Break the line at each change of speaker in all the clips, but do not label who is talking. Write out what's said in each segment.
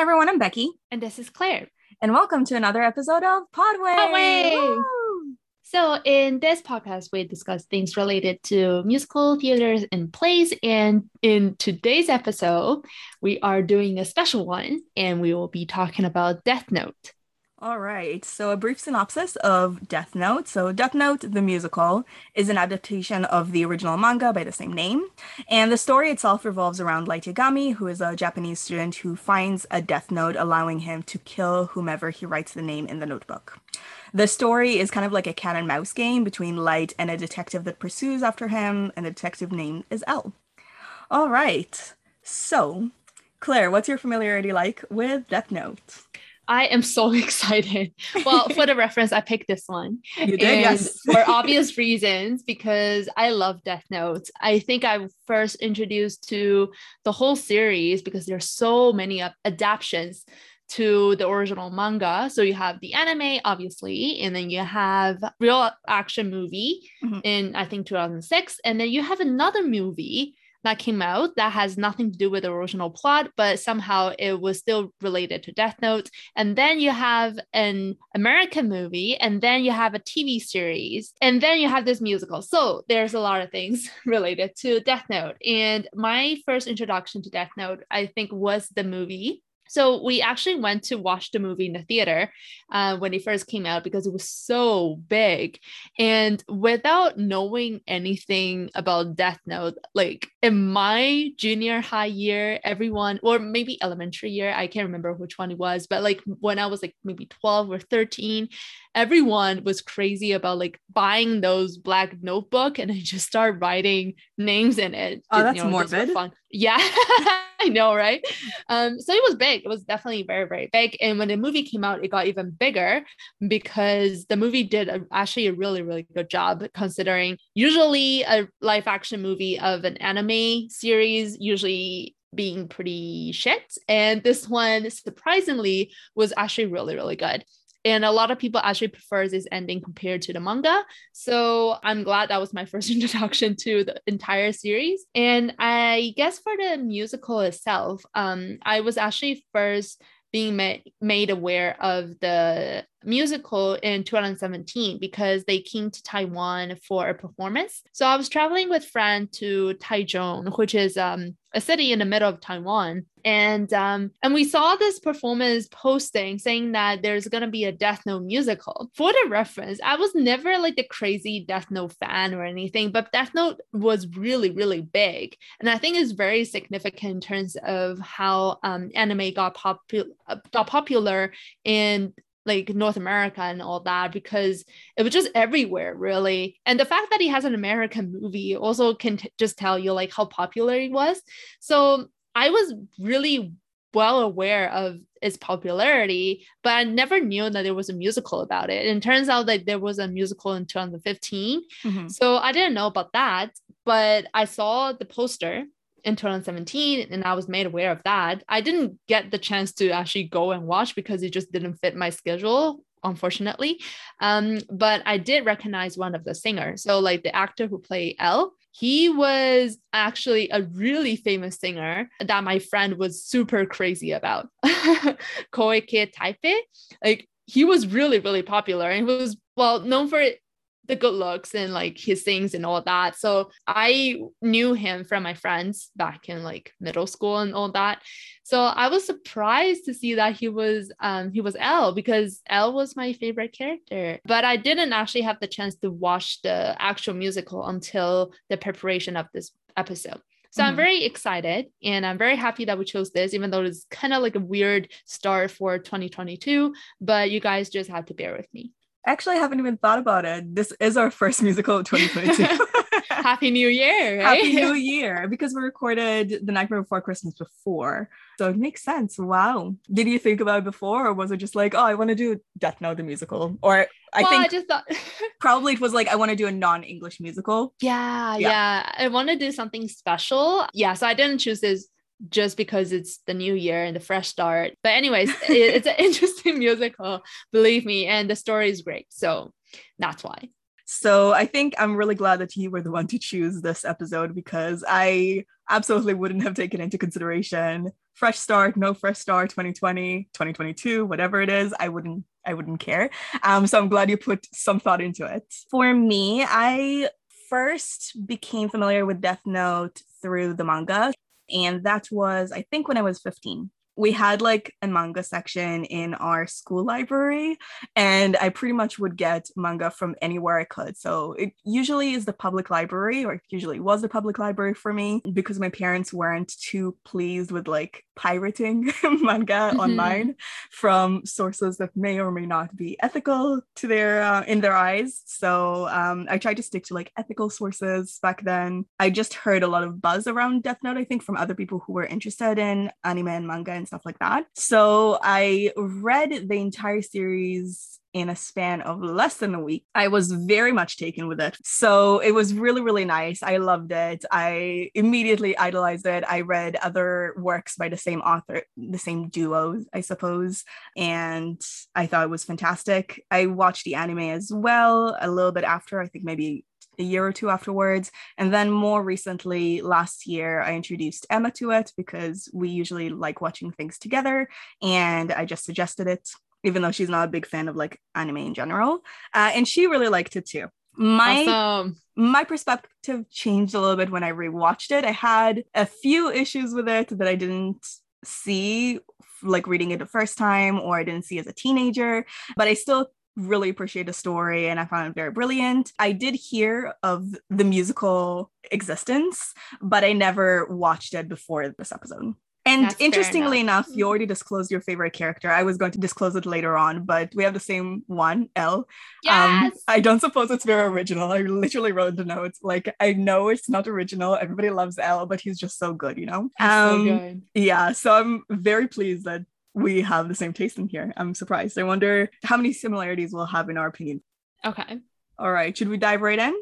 Hi, everyone. I'm Becky.
And this is Claire.
And welcome to another episode of Podway.
Podway. So, in this podcast, we discuss things related to musical theaters and plays. And in today's episode, we are doing a special one and we will be talking about Death Note.
All right. So, a brief synopsis of Death Note. So, Death Note, the musical, is an adaptation of the original manga by the same name. And the story itself revolves around Light Yagami, who is a Japanese student who finds a Death Note allowing him to kill whomever he writes the name in the notebook. The story is kind of like a cat and mouse game between Light and a detective that pursues after him, and the detective name is L. All right. So, Claire, what's your familiarity like with Death Note?
I am so excited. Well, for the reference, I picked this one.
You did, and yes.
for obvious reasons, because I love Death Note. I think I first introduced to the whole series because there's so many adaptations to the original manga. So you have the anime, obviously, and then you have real action movie mm-hmm. in I think 2006, and then you have another movie that came out that has nothing to do with the original plot, but somehow it was still related to Death Note. And then you have an American movie, and then you have a TV series, and then you have this musical. So there's a lot of things related to Death Note. And my first introduction to Death Note, I think, was the movie so we actually went to watch the movie in the theater uh, when it first came out because it was so big. And without knowing anything about Death Note, like in my junior high year, everyone, or maybe elementary year, I can't remember which one it was, but like when I was like maybe 12 or 13, everyone was crazy about like buying those black notebook and I just start writing names in it.
Oh, that's you know, morbid. Fun.
Yeah, I know, right? Um, so it was big. It was definitely very, very big. And when the movie came out, it got even bigger because the movie did a, actually a really, really good job considering usually a live action movie of an anime series usually being pretty shit. And this one, surprisingly, was actually really, really good and a lot of people actually prefer this ending compared to the manga. So i'm glad that was my first introduction to the entire series. And i guess for the musical itself um i was actually first being ma- made aware of the musical in 2017 because they came to Taiwan for a performance. So I was traveling with friend to Taichung, which is um, a city in the middle of Taiwan, and um, and we saw this performance posting saying that there's gonna be a Death Note musical. For the reference, I was never like the crazy Death Note fan or anything, but Death Note was really really big, and I think it's very significant in terms of how um, anime got popular got popular in like North America and all that because it was just everywhere really. And the fact that he has an American movie also can t- just tell you like how popular he was. So I was really well aware of its popularity, but I never knew that there was a musical about it. And it turns out that there was a musical in 2015. Mm-hmm. So I didn't know about that, but I saw the poster in 2017 and I was made aware of that. I didn't get the chance to actually go and watch because it just didn't fit my schedule unfortunately. Um, but i did recognize one of the singers. So like the actor who played l he was actually a really famous singer that my friend was super crazy about. Koike Teppei like he was really really popular. And he was well known for the good looks and like his things and all that. So I knew him from my friends back in like middle school and all that. So I was surprised to see that he was um he was L because L was my favorite character. But I didn't actually have the chance to watch the actual musical until the preparation of this episode. So mm-hmm. I'm very excited and I'm very happy that we chose this, even though it's kind of like a weird start for 2022. But you guys just have to bear with me.
Actually, I haven't even thought about it. This is our first musical of 2022.
Happy New Year.
Right? Happy New Year. Because we recorded The Nightmare Before Christmas before. So it makes sense. Wow. Did you think about it before or was it just like, oh, I want to do Death Note the musical? Or I well, think I just thought probably it was like I want to do a non-English musical.
Yeah, yeah, yeah. I want to do something special. Yeah, so I didn't choose this just because it's the new year and the fresh start. But anyways, it, it's an interesting musical, believe me, and the story is great. So that's why.
So I think I'm really glad that you were the one to choose this episode because I absolutely wouldn't have taken into consideration fresh start, no fresh start, 2020, 2022, whatever it is, I wouldn't I wouldn't care. Um, so I'm glad you put some thought into it. For me, I first became familiar with Death Note through the manga, and that was I think when I was 15 we had like a manga section in our school library and i pretty much would get manga from anywhere i could. So it usually is the public library or it usually was the public library for me because my parents weren't too pleased with like pirating manga mm-hmm. online from sources that may or may not be ethical to their uh, in their eyes. So um, i tried to stick to like ethical sources back then. I just heard a lot of buzz around death note i think from other people who were interested in anime and manga and stuff like that. So I read the entire series in a span of less than a week. I was very much taken with it. So it was really, really nice. I loved it. I immediately idolized it. I read other works by the same author, the same duo, I suppose. And I thought it was fantastic. I watched the anime as well a little bit after, I think maybe a year or two afterwards. And then more recently, last year, I introduced Emma to it because we usually like watching things together. And I just suggested it, even though she's not a big fan of like anime in general. Uh, and she really liked it too. My awesome. my perspective changed a little bit when I rewatched it. I had a few issues with it that I didn't see like reading it the first time or I didn't see as a teenager, but I still really appreciate the story and I found it very brilliant. I did hear of the musical existence, but I never watched it before this episode. And That's interestingly enough. enough. you already disclosed your favorite character. I was going to disclose it later on, but we have the same one, L. Um,
yes. Um,
I don't suppose it's very original. I literally wrote the notes. Like, I know it's not original. Everybody loves L, but he's just so good, you know?
Um, so good.
Yeah. So I'm very pleased that we have the same taste in here. I'm surprised. I wonder how many similarities we'll have in our opinion.
Okay.
All right. Should we dive right in?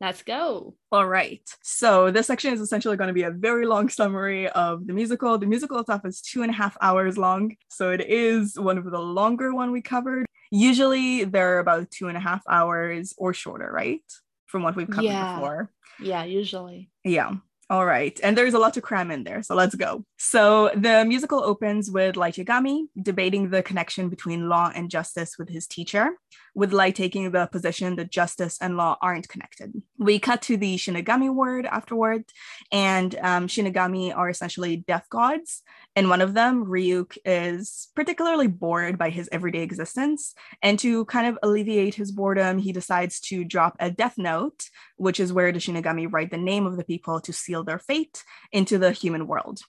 Let's go.
All right. So this section is essentially going to be a very long summary of the musical. The musical itself is two and a half hours long. So it is one of the longer one we covered. Usually they're about two and a half hours or shorter, right? From what we've covered
yeah.
before.
Yeah, usually.
Yeah. All right. And there's a lot to cram in there. So let's go. So the musical opens with Light Yagami debating the connection between law and justice with his teacher, with Light taking the position that justice and law aren't connected. We cut to the Shinigami word afterward, and um, Shinigami are essentially death gods. And one of them, Ryuk, is particularly bored by his everyday existence. And to kind of alleviate his boredom, he decides to drop a death note, which is where the Shinigami write the name of the people to seal their fate into the human world.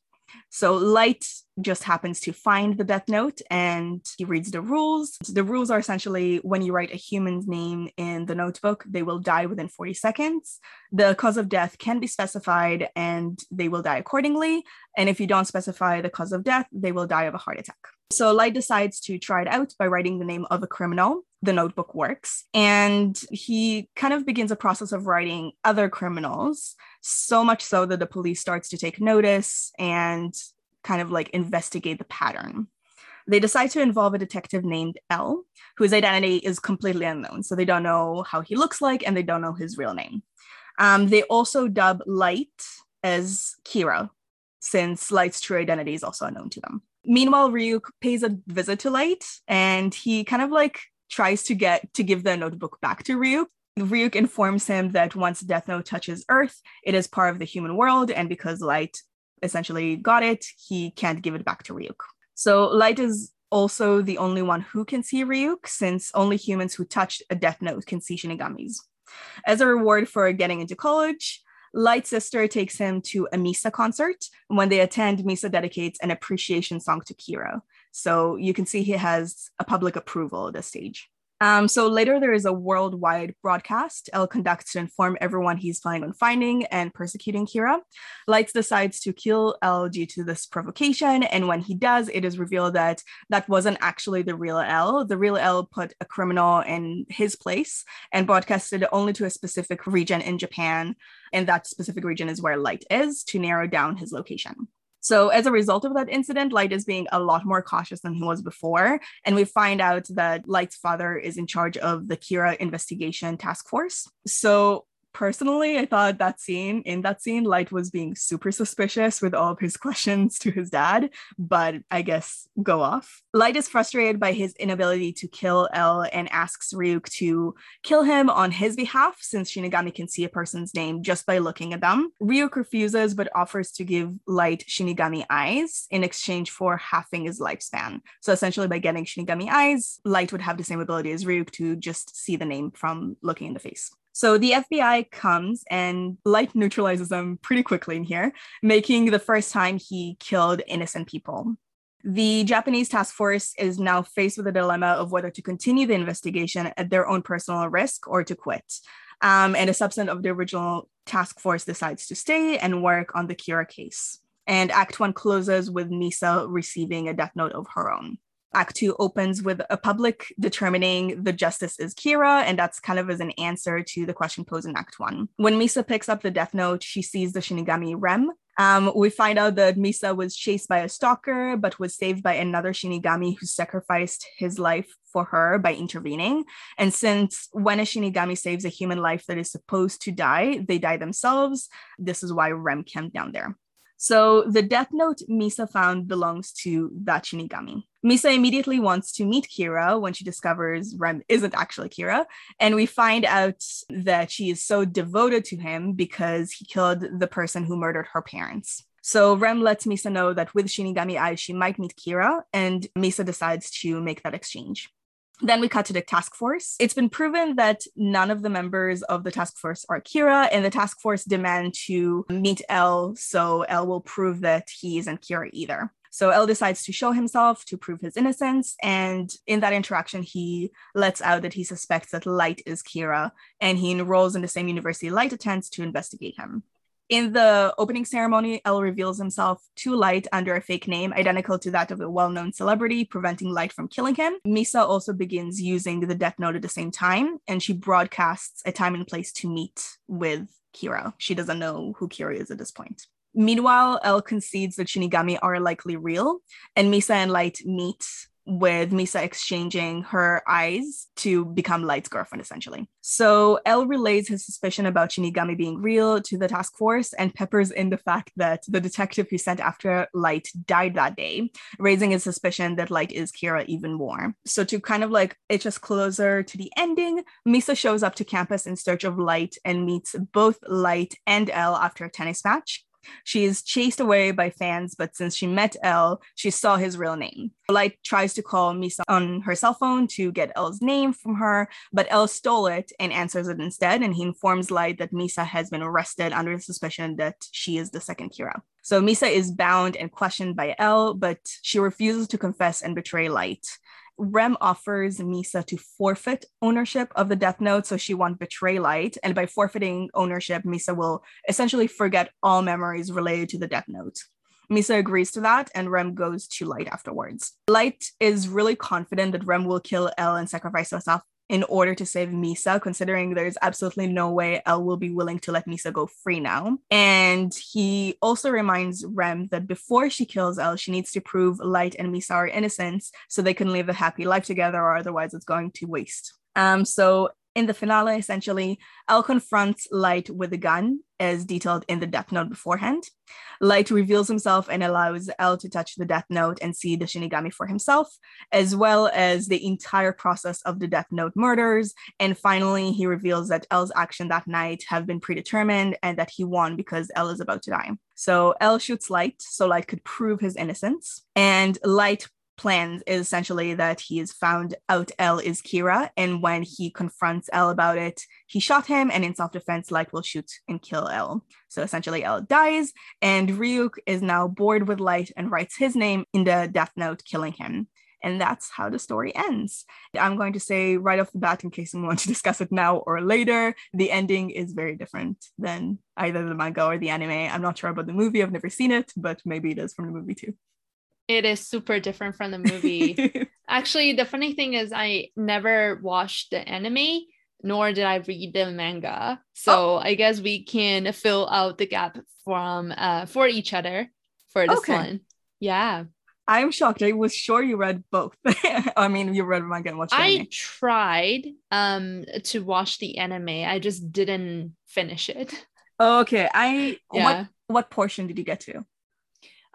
So Light just happens to find the death note and he reads the rules. The rules are essentially when you write a human's name in the notebook, they will die within 40 seconds. The cause of death can be specified and they will die accordingly. And if you don't specify the cause of death, they will die of a heart attack. So Light decides to try it out by writing the name of a criminal. The notebook works. And he kind of begins a process of writing other criminals, so much so that the police starts to take notice and kind of like investigate the pattern. They decide to involve a detective named L, whose identity is completely unknown. So they don't know how he looks like and they don't know his real name. Um, they also dub Light as Kira, since Light's true identity is also unknown to them. Meanwhile, Ryuk pays a visit to Light and he kind of like tries to get to give the notebook back to Ryuk. Ryuk informs him that once Death Note touches Earth, it is part of the human world, and because Light essentially got it, he can't give it back to Ryuk. So Light is also the only one who can see Ryuk, since only humans who touched a Death Note can see Shinigamis. As a reward for getting into college, Light's sister takes him to a Misa concert. When they attend, Misa dedicates an appreciation song to Kira. So you can see he has a public approval at this stage. Um, so later, there is a worldwide broadcast L conducts to inform everyone he's planning on finding and persecuting Kira. Lights decides to kill L due to this provocation, and when he does, it is revealed that that wasn't actually the real L. The real L put a criminal in his place and broadcasted only to a specific region in Japan, and that specific region is where Light is to narrow down his location. So, as a result of that incident, Light is being a lot more cautious than he was before. And we find out that Light's father is in charge of the Kira investigation task force. So, personally, I thought that scene, in that scene, Light was being super suspicious with all of his questions to his dad, but I guess go off. Light is frustrated by his inability to kill L and asks Ryuk to kill him on his behalf since Shinigami can see a person's name just by looking at them. Ryuk refuses but offers to give Light Shinigami eyes in exchange for halving his lifespan. So essentially, by getting Shinigami eyes, Light would have the same ability as Ryuk to just see the name from looking in the face. So the FBI comes and Light neutralizes them pretty quickly in here, making the first time he killed innocent people. The Japanese task force is now faced with a dilemma of whether to continue the investigation at their own personal risk or to quit. Um, and a subset of the original task force decides to stay and work on the Kira case. And Act One closes with Misa receiving a death note of her own. Act Two opens with a public determining the justice is Kira, and that's kind of as an answer to the question posed in Act One. When Misa picks up the death note, she sees the Shinigami Rem. Um, we find out that Misa was chased by a stalker, but was saved by another Shinigami who sacrificed his life for her by intervening. And since when a Shinigami saves a human life that is supposed to die, they die themselves, this is why Rem came down there. So the death note Misa found belongs to that Shinigami. Misa immediately wants to meet Kira when she discovers Rem isn't actually Kira. And we find out that she is so devoted to him because he killed the person who murdered her parents. So Rem lets Misa know that with Shinigami eyes, she might meet Kira, and Misa decides to make that exchange. Then we cut to the task force. It's been proven that none of the members of the task force are Kira, and the task force demand to meet L, so L will prove that he isn't Kira either. So L decides to show himself to prove his innocence, and in that interaction, he lets out that he suspects that Light is Kira, and he enrolls in the same university Light attends to investigate him. In the opening ceremony, L reveals himself to Light under a fake name identical to that of a well known celebrity, preventing Light from killing him. Misa also begins using the Death Note at the same time, and she broadcasts a time and place to meet with Kira. She doesn't know who Kira is at this point. Meanwhile, L concedes that Shinigami are likely real, and Misa and Light meet with Misa exchanging her eyes to become Light's girlfriend, essentially. So L relays his suspicion about Shinigami being real to the task force and peppers in the fact that the detective who sent after Light died that day, raising his suspicion that Light is Kira even more. So to kind of like it's just closer to the ending, Misa shows up to campus in search of Light and meets both Light and L after a tennis match. She is chased away by fans, but since she met L, she saw his real name. Light tries to call Misa on her cell phone to get L's name from her, but L stole it and answers it instead. And he informs Light that Misa has been arrested under the suspicion that she is the second Kira. So Misa is bound and questioned by L, but she refuses to confess and betray Light. Rem offers Misa to forfeit ownership of the Death Note, so she won't betray Light. And by forfeiting ownership, Misa will essentially forget all memories related to the Death Note. Misa agrees to that, and Rem goes to Light afterwards. Light is really confident that Rem will kill L and sacrifice herself in order to save Misa, considering there's absolutely no way L will be willing to let Misa go free now. And he also reminds Rem that before she kills L, she needs to prove Light and Misa are innocent so they can live a happy life together, or otherwise it's going to waste. Um, so in the finale, essentially, L confronts Light with a gun, as detailed in the Death Note beforehand. Light reveals himself and allows L to touch the Death Note and see the Shinigami for himself, as well as the entire process of the Death Note murders. And finally, he reveals that L's action that night have been predetermined and that he won because L is about to die. So L shoots Light so Light could prove his innocence, and Light plans is essentially that he has found out L is Kira, and when he confronts L about it, he shot him, and in self-defense, Light will shoot and kill L. So essentially, L dies, and Ryuk is now bored with Light and writes his name in the Death Note, killing him. And that's how the story ends. I'm going to say right off the bat, in case we want to discuss it now or later, the ending is very different than either the manga or the anime. I'm not sure about the movie, I've never seen it, but maybe it is from the movie too.
It is super different from the movie. Actually, the funny thing is, I never watched the anime, nor did I read the manga. So oh. I guess we can fill out the gap from uh, for each other for this okay. one. Yeah.
I'm shocked. I was sure you read both. I mean, you read manga and watched
I
anime.
tried um to watch the anime. I just didn't finish it.
Okay. I
Yeah.
what what portion did you get to?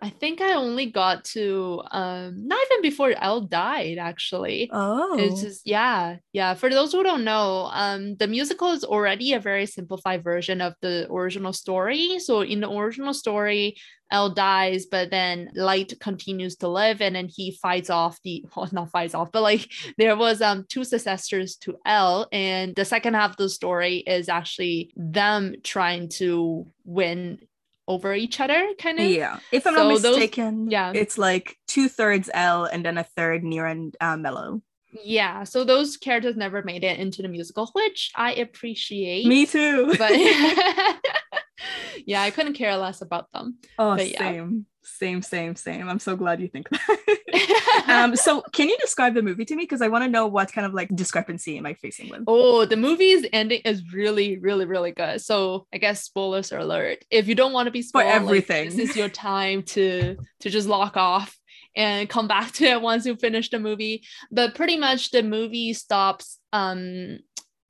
I think I only got to um not even before L died actually.
Oh,
It's just yeah, yeah. For those who don't know, um, the musical is already a very simplified version of the original story. So in the original story, L dies, but then Light continues to live, and then he fights off the well, not fights off, but like there was um two successors to L, and the second half of the story is actually them trying to win over each other, kind of.
yeah. If I'm
So
not
those-
mistaken,
yeah.
it's like two thirds L and then a third near and uh, Mello.
Yeah, so those characters never made it into the musical, which I appreciate.
Me too.
but yeah, I couldn't care less about them.
oh,
but yeah.
same, same, same, same. I'm so glad you think that. um, so can you describe the movie to me? Because I want to know what kind of like discrepancy am I facing with?
oh, the movie's ending is really, really, really good. So I guess spoilers are alert. If you don't want to be spoiled, like,
everything.
this is your time to to just lock off and come back to it once you finish the movie. But pretty much the movie stops. Um,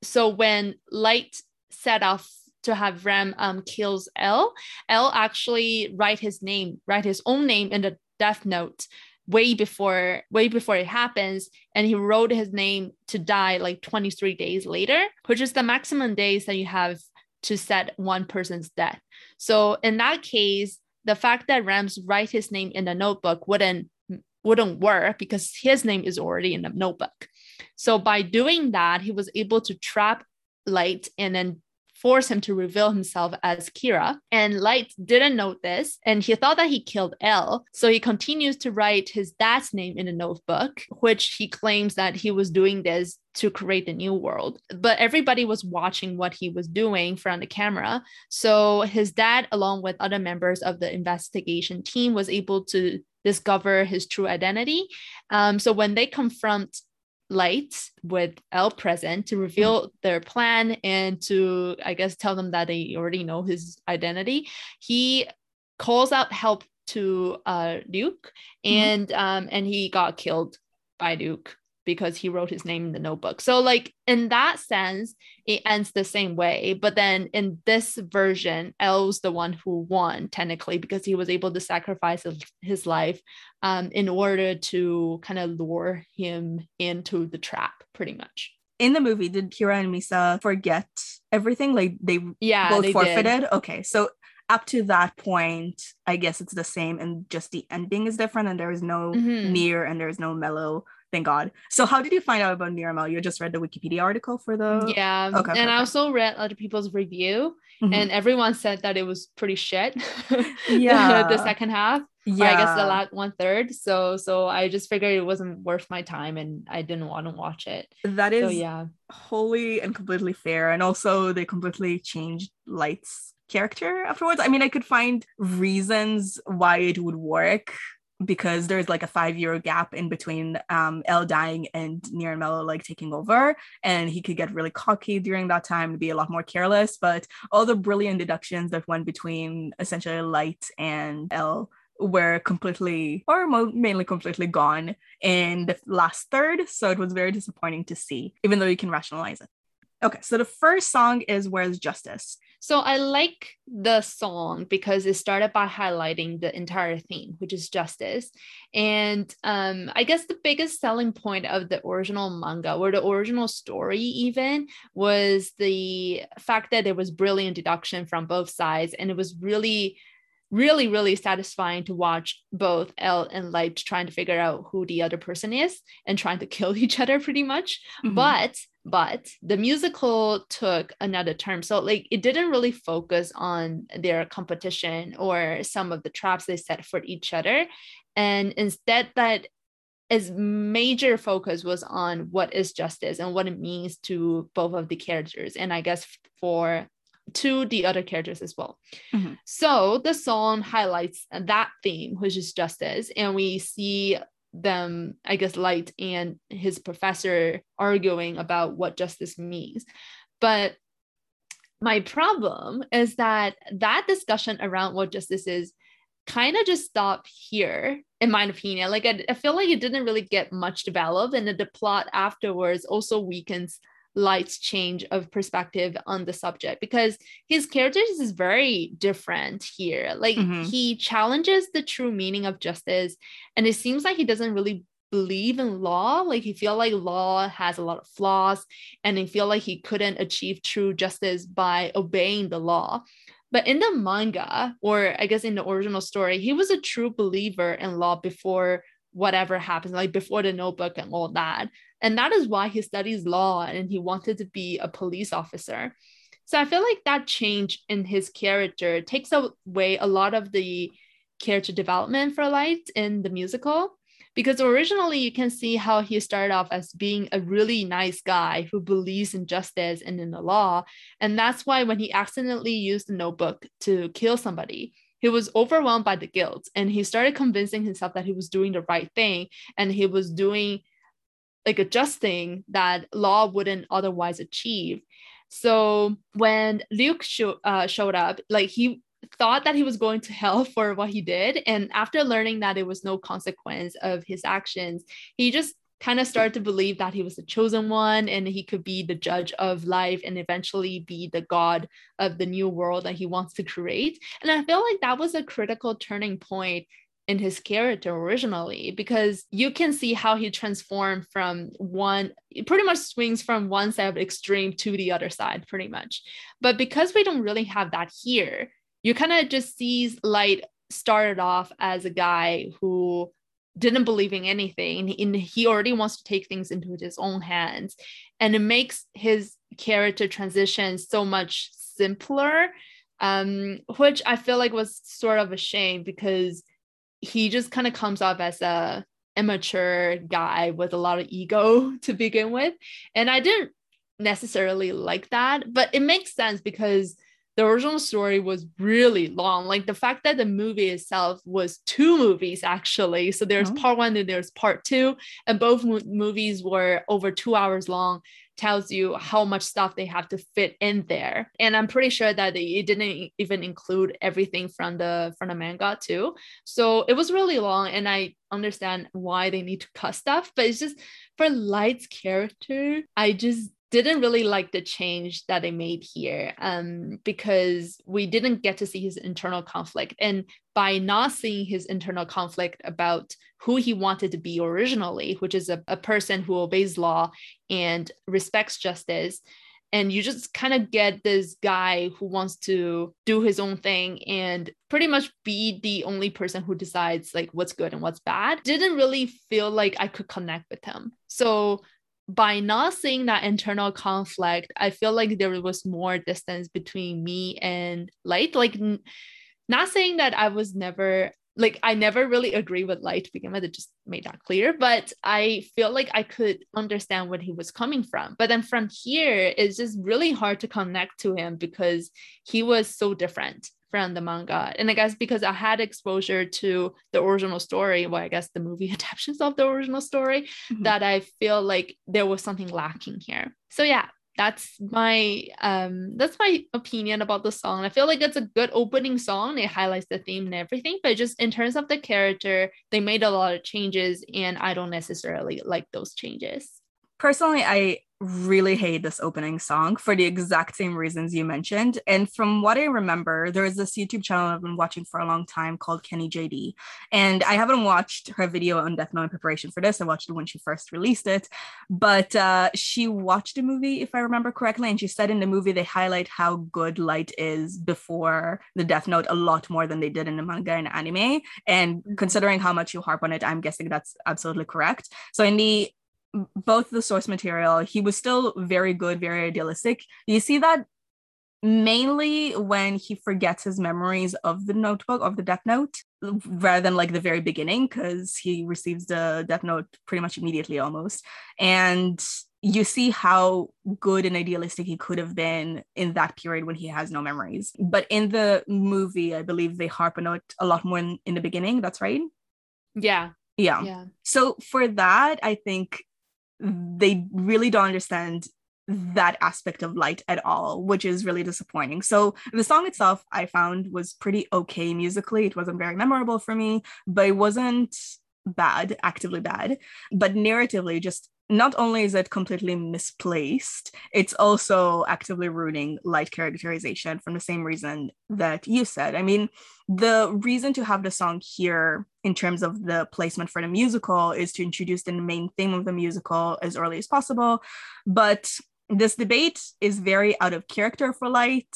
so when Light set off to have Rem um kills L, L actually write his name, write his own name in the death note way before way before it happens and he wrote his name to die like 23 days later which is the maximum days that you have to set one person's death. So in that case the fact that Rem's write his name in the notebook wouldn't wouldn't work because his name is already in the notebook. So by doing that he was able to trap light and then force him to reveal himself as Kira. And Light didn't know this, and he thought that he killed L. So he continues to write his dad's name in a notebook, which he claims that he was doing this to create the new world. But everybody was watching what he was doing from the camera. So his dad, along with other members of the investigation team, was able to discover his true identity. Um, so when they confront Light with L present to reveal their plan and to, I guess, tell them that they already know his identity. He calls out help to uh, Ryuk, and um, and he got killed by Ryuk because he wrote his name in the notebook. So, like in that sense, it ends the same way. But then in this version, L's the one who won technically because he was able to sacrifice his, life um, in order to kind of lure him into the trap, pretty much.
In the movie, did Kira and Misa forget everything? Like they
Yeah,
both
they
forfeited?
Did.
Okay, so up to that point, I guess it's the same, and just the ending is different, and there is no
Mhm.
near and there is no Mello. Thank God. So how did you find out about Mello? You just read the Wikipedia article for the
yeah,
okay,
and I also read other people's review,
Mhm.
and everyone said that it was pretty shit.
Yeah.
the second half.
yeah.
or I guess the last one third. So so I just figured it wasn't worth my time and I didn't want to watch it.
that is
So yeah.
wholly and completely fair. And also, they completely changed Light's character afterwards. I mean, I could find reasons why it would work because there's like a five year gap in between um L dying and Near and Mello like taking over, and he could get really cocky during that time and be a lot more careless. But all the brilliant deductions that went between essentially Light and L were completely or mainly completely gone in the last third. So it was very disappointing to see, even though you can rationalize it. Okay, so the first song is Where's Justice?
So I like the song because it started by highlighting the entire theme, which is justice. And um, I guess the biggest selling point of the original manga or the original story, even, was the fact that there was brilliant deduction from both sides. And it was really, really, really satisfying to watch both L and Light trying to figure out who the other person is and trying to kill each other pretty much
Mhm.
but but the musical took another term so like it didn't really focus on their competition or some of the traps they set for each other. And instead that its major focus was on what is justice and what it means to both of the characters and i guess for to the other characters as well.
Mhm.
so the song highlights that theme which is justice and we see them, I guess, Light and his professor arguing about what justice means. But my problem is that that discussion around what justice is kind of just stopped here in my opinion. Like I, I feel like it didn't really get much developed, and the plot afterwards also weakens Light's change of perspective on the subject because his character is very different here. Like mm-hmm. he challenges the true meaning of justice, and it seems like he doesn't really believe in law. Like he feel like law has a lot of flaws, and he feel like he couldn't achieve true justice by obeying the law. But in the manga, or I guess in the original story, he was a true believer in law before whatever happens, like before the notebook and all that. And that is why he studies law and he wanted to be a police officer. So I feel like that change in his character takes away a lot of the character development for Light in the musical. Because originally you can see how he started off as being a really nice guy who believes in justice and in the law. And that's why when he accidentally used the notebook to kill somebody, he was overwhelmed by the guilt and he started convincing himself that he was doing the right thing and he was doing like a just thing that law wouldn't otherwise achieve. So when Ryuk uh, showed up, like he thought that he was going to hell for what he did. And after learning that there was no consequence of his actions, he just kind of started to believe that he was the chosen one and he could be the judge of life and eventually be the god of the new world that he wants to create. And I feel like that was a critical turning point in his character originally because you can see how he transformed from one pretty much swings from one side of extreme to the other side pretty much. But because we don't really have that here you kind of just sees light started off as a guy who didn't believe in anything and he already wants to take things into his own hands. And it makes his character transition so much simpler um, which i feel like was sort of a shame because he just kind of comes off as a immature guy with a lot of ego to begin with. And i didn't necessarily like that but it makes sense because the original story was really long. Like the fact that the movie itself was two movies actually. So there's oh. part one and there's part two and both mo- movies were over two hours long tells you how much stuff they have to fit in there. And i'm pretty sure that it didn't even include everything from the from the manga too. So it was really long and i understand why they need to cut stuff but it's just for light's character i just didn't really like the change that they made here um, because we didn't get to see his internal conflict. And by not seeing his internal conflict about who he wanted to be originally, which is a, a person who obeys law and respects justice, and you just kind of get this guy who wants to do his own thing and pretty much be the only person who decides like what's good and what's bad didn't really feel like i could connect with him so by not seeing that internal conflict, I feel like there was more distance between me and Light. Like, n- not saying that I was never like I never really agree with Light to begin with. It just made that clear. But I feel like I could understand where he was coming from. But then from here, it's just really hard to connect to him because he was so different from the manga. And I guess because I had exposure to the original story, well, I guess the movie adaptations of the original story, mm-hmm. that I feel like there was something lacking here. So yeah, that's my um that's my opinion about the song. I feel like it's a good opening song. It highlights the theme and everything, but just in terms of the character, they made a lot of changes and I don't necessarily like those changes.
Personally, I really hate this opening song for the exact same reasons you mentioned. And from what I remember, there is this YouTube channel I've been watching for a long time called Kenny JD. And I haven't watched her video on Death Note in preparation for this. I watched it when she first released it. But uh, she watched the movie, if I remember correctly. And she said in the movie they highlight how good Light is before the Death Note a lot more than they did in the manga and anime. And mm-hmm. considering how much you harp on it, I'm guessing that's absolutely correct. So in the both the source material, he was still very good, very idealistic. You see that mainly when he forgets his memories of the notebook of the death note rather than like the very beginning because he receives the death note pretty much immediately almost and you see how good and idealistic he could have been in that period when he has no memories but in the movie i believe they harp on it a lot more in, in the beginning that's right
yeah
yeah. yeah. So for that, I think they really don't understand that aspect of light at all, which is really disappointing. So the song itself I found was pretty okay musically. It wasn't very memorable for me, but it wasn't bad, actively bad, but narratively just not only is it completely misplaced, it's also actively ruining light characterization from the same reason that you said. I mean, the reason to have the song here in terms of the placement for the musical is to introduce the main theme of the musical as early as possible. But this debate is very out of character for Light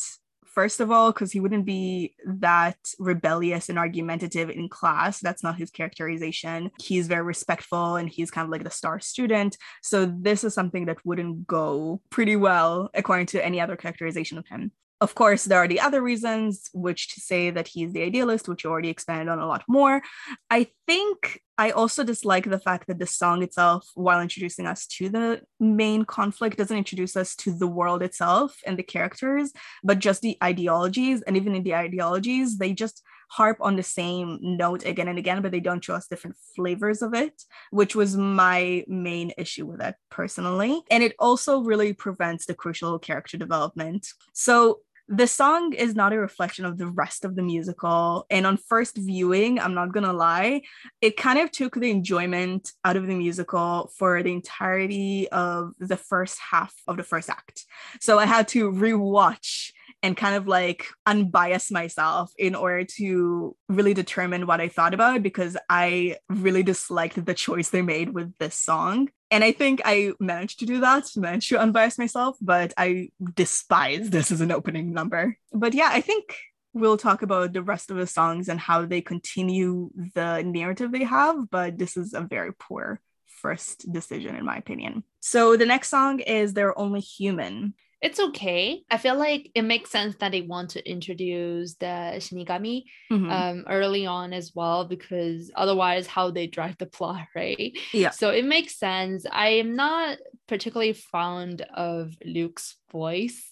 first of all, because he wouldn't be that rebellious and argumentative in class. That's not his characterization. He's very respectful and he's kind of like the star student. So this is something that wouldn't go pretty well according to any other characterization of him. Of course, there are the other reasons, which to say that he's the idealist, which you already expanded on a lot more. I think I also dislike the fact that the song itself, while introducing us to the main conflict, doesn't introduce us to the world itself and the characters, but just the ideologies. And even in the ideologies, they just harp on the same note again and again, but they don't show us different flavors of it, which was my main issue with it personally. And it also really prevents the crucial character development. So the song is not a reflection of the rest of the musical. And on first viewing, I'm not gonna lie, it kind of took the enjoyment out of the musical for the entirety of the first half of the first act. So I had to rewatch and kind of like unbias myself in order to really determine what I thought about it because I really disliked the choice they made with this song. And I think I managed to do that, managed to unbias myself, but I despise this as an opening number. But yeah, I think we'll talk about the rest of the songs and how they continue the narrative they have, but this is a very poor first decision, in my opinion. So the next song is They're Only Human
it's okay. I feel like it makes sense that they want to introduce the Shinigami mm-hmm. um, early on as well, because otherwise, how they drive the plot, right?
Yeah.
So it makes sense. I am not particularly fond of Ryuk's voice.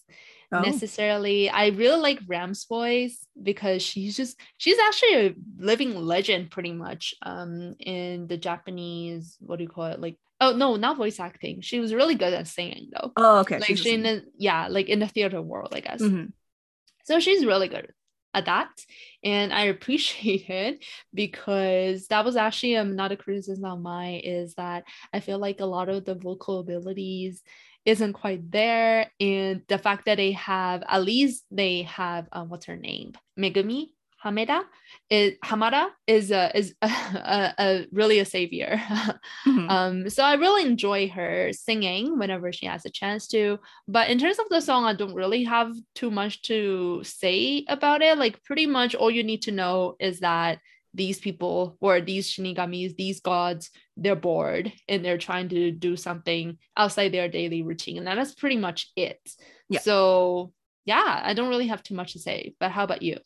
Oh. necessarily i really like Rem's voice because she's just she's actually a living legend pretty much um in the japanese what do you call it like Oh no, not voice acting. She was really good at singing though.
Oh, okay.
Like she's she in the yeah, like in the theater world, I guess. Mm-hmm. So she's really good at that, and I appreciate it because that was actually another criticism of mine is that I feel like a lot of the vocal abilities isn't quite there, and the fact that they have at least they have um, what's her name Megumi Hamada is Hamada is a, is a, a, a really a savior. mm-hmm. um, so I really enjoy her singing whenever she has a chance to. But in terms of the song, I don't really have too much to say about it. Like pretty much all you need to know is that these people or these shinigamis, these gods, they're bored and they're trying to do something outside their daily routine. And that's pretty much it. Yeah. So yeah, I don't really have too much to say. But how about you?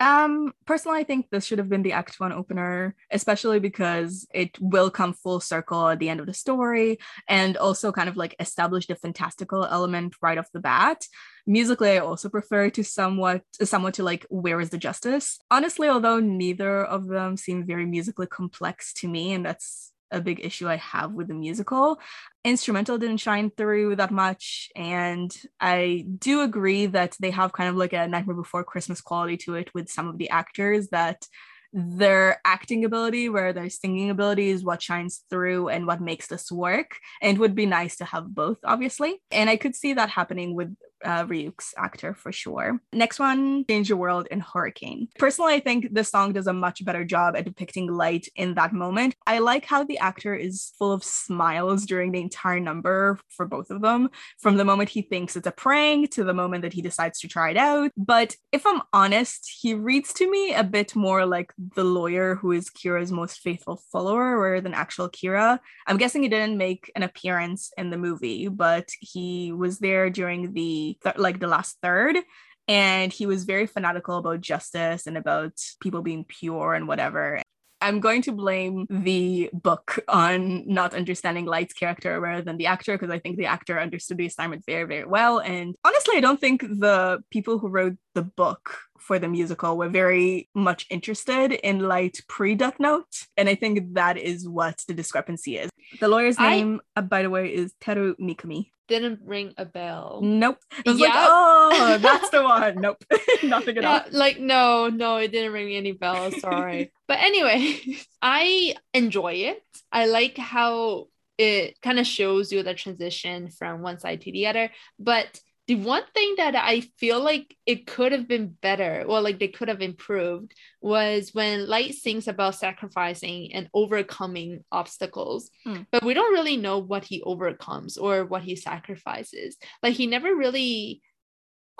Um, personally, I think this should have been the Act One opener, especially because it will come full circle at the end of the story and also kind of like establish the fantastical element right off the bat. Musically, I also prefer to somewhat somewhat to like Where is the Justice? Honestly, although neither of them seem very musically complex to me, and that's a big issue I have with the musical. Instrumental didn't shine through that much. And I do agree that they have kind of like a Nightmare Before Christmas quality to it with some of the actors that their acting ability where their singing ability is what shines through and what makes this work and would be nice to have both obviously and i could see that happening with uh, Ryuk's actor for sure. Next one, Change Your World and Hurricane. Personally, I think the song does a much better job at depicting light in that moment. I like how the actor is full of smiles during the entire number for both of them, from the moment he thinks it's a prank to the moment that he decides to try it out. But if I'm honest, he reads to me a bit more like the lawyer who is Kira's most faithful follower rather than actual Kira. I'm guessing he didn't make an appearance in the movie, but he was there during the th- like the last third and he was very fanatical about justice and about people being pure and whatever I'm going to blame the book on not understanding Light's character rather than the actor because I think the actor understood the assignment very, very well. And honestly, I don't think the people who wrote the book for the musical were very much interested in Light pre Death Note. And I think that is what the discrepancy is. The lawyer's
I-
name, uh, by the way, is Teru Mikami.
Didn't ring a bell.
Nope. I was like,
Yeah.
oh, that's the one. Nope. Nothing at all.
Like no, no, it didn't ring any bells. Sorry. but anyway, I enjoy it. I like how it kind of shows you the transition from one side to the other. But the one thing that I feel like it could have been better, or like they could have improved, was when Light sings about sacrificing and overcoming obstacles.
Hmm.
But we don't really know what he overcomes or what he sacrifices. Like he never really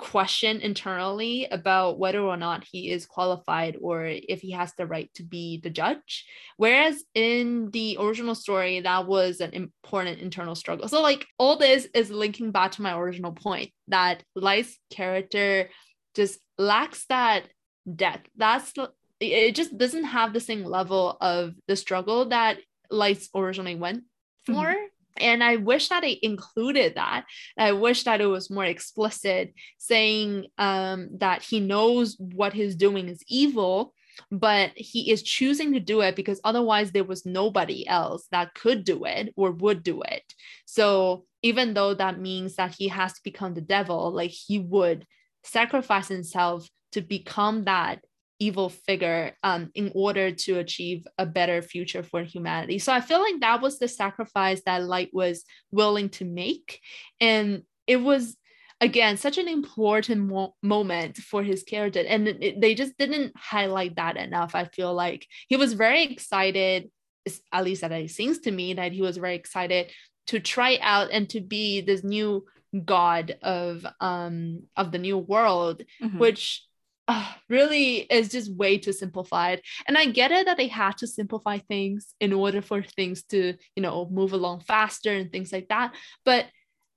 question internally about whether or not he is qualified or if he has the right to be the judge. Whereas in the original story, that was an important internal struggle. So, like, all this is linking back to my original point that Light's character just lacks that depth. That's it just doesn't have the same level of the struggle that Lights originally went mm-hmm. for. And I wish that it included that. I wish that it was more explicit, saying um, that he knows what he's doing is evil, but he is choosing to do it because otherwise there was nobody else that could do it or would do it. So even though that means that he has to become the devil, like he would sacrifice himself to become that evil figure um, in order to achieve a better future for humanity. So I feel like that was the sacrifice that Light was willing to make. And it was, again, such an important mo- moment for his character. And it- it- they just didn't highlight that enough. I feel like he was very excited, at least that it seems to me, that he was very excited to try out and to be this new god of um of the new world
Mhm.
which uh, really is just way too simplified. And I get it that they had to simplify things in order for things to, you know, move along faster and things like that. But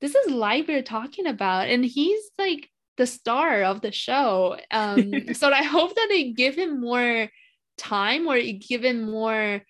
this is Light we're talking about, and he's like the star of the show. Um, so I hope that they give him more time or give him more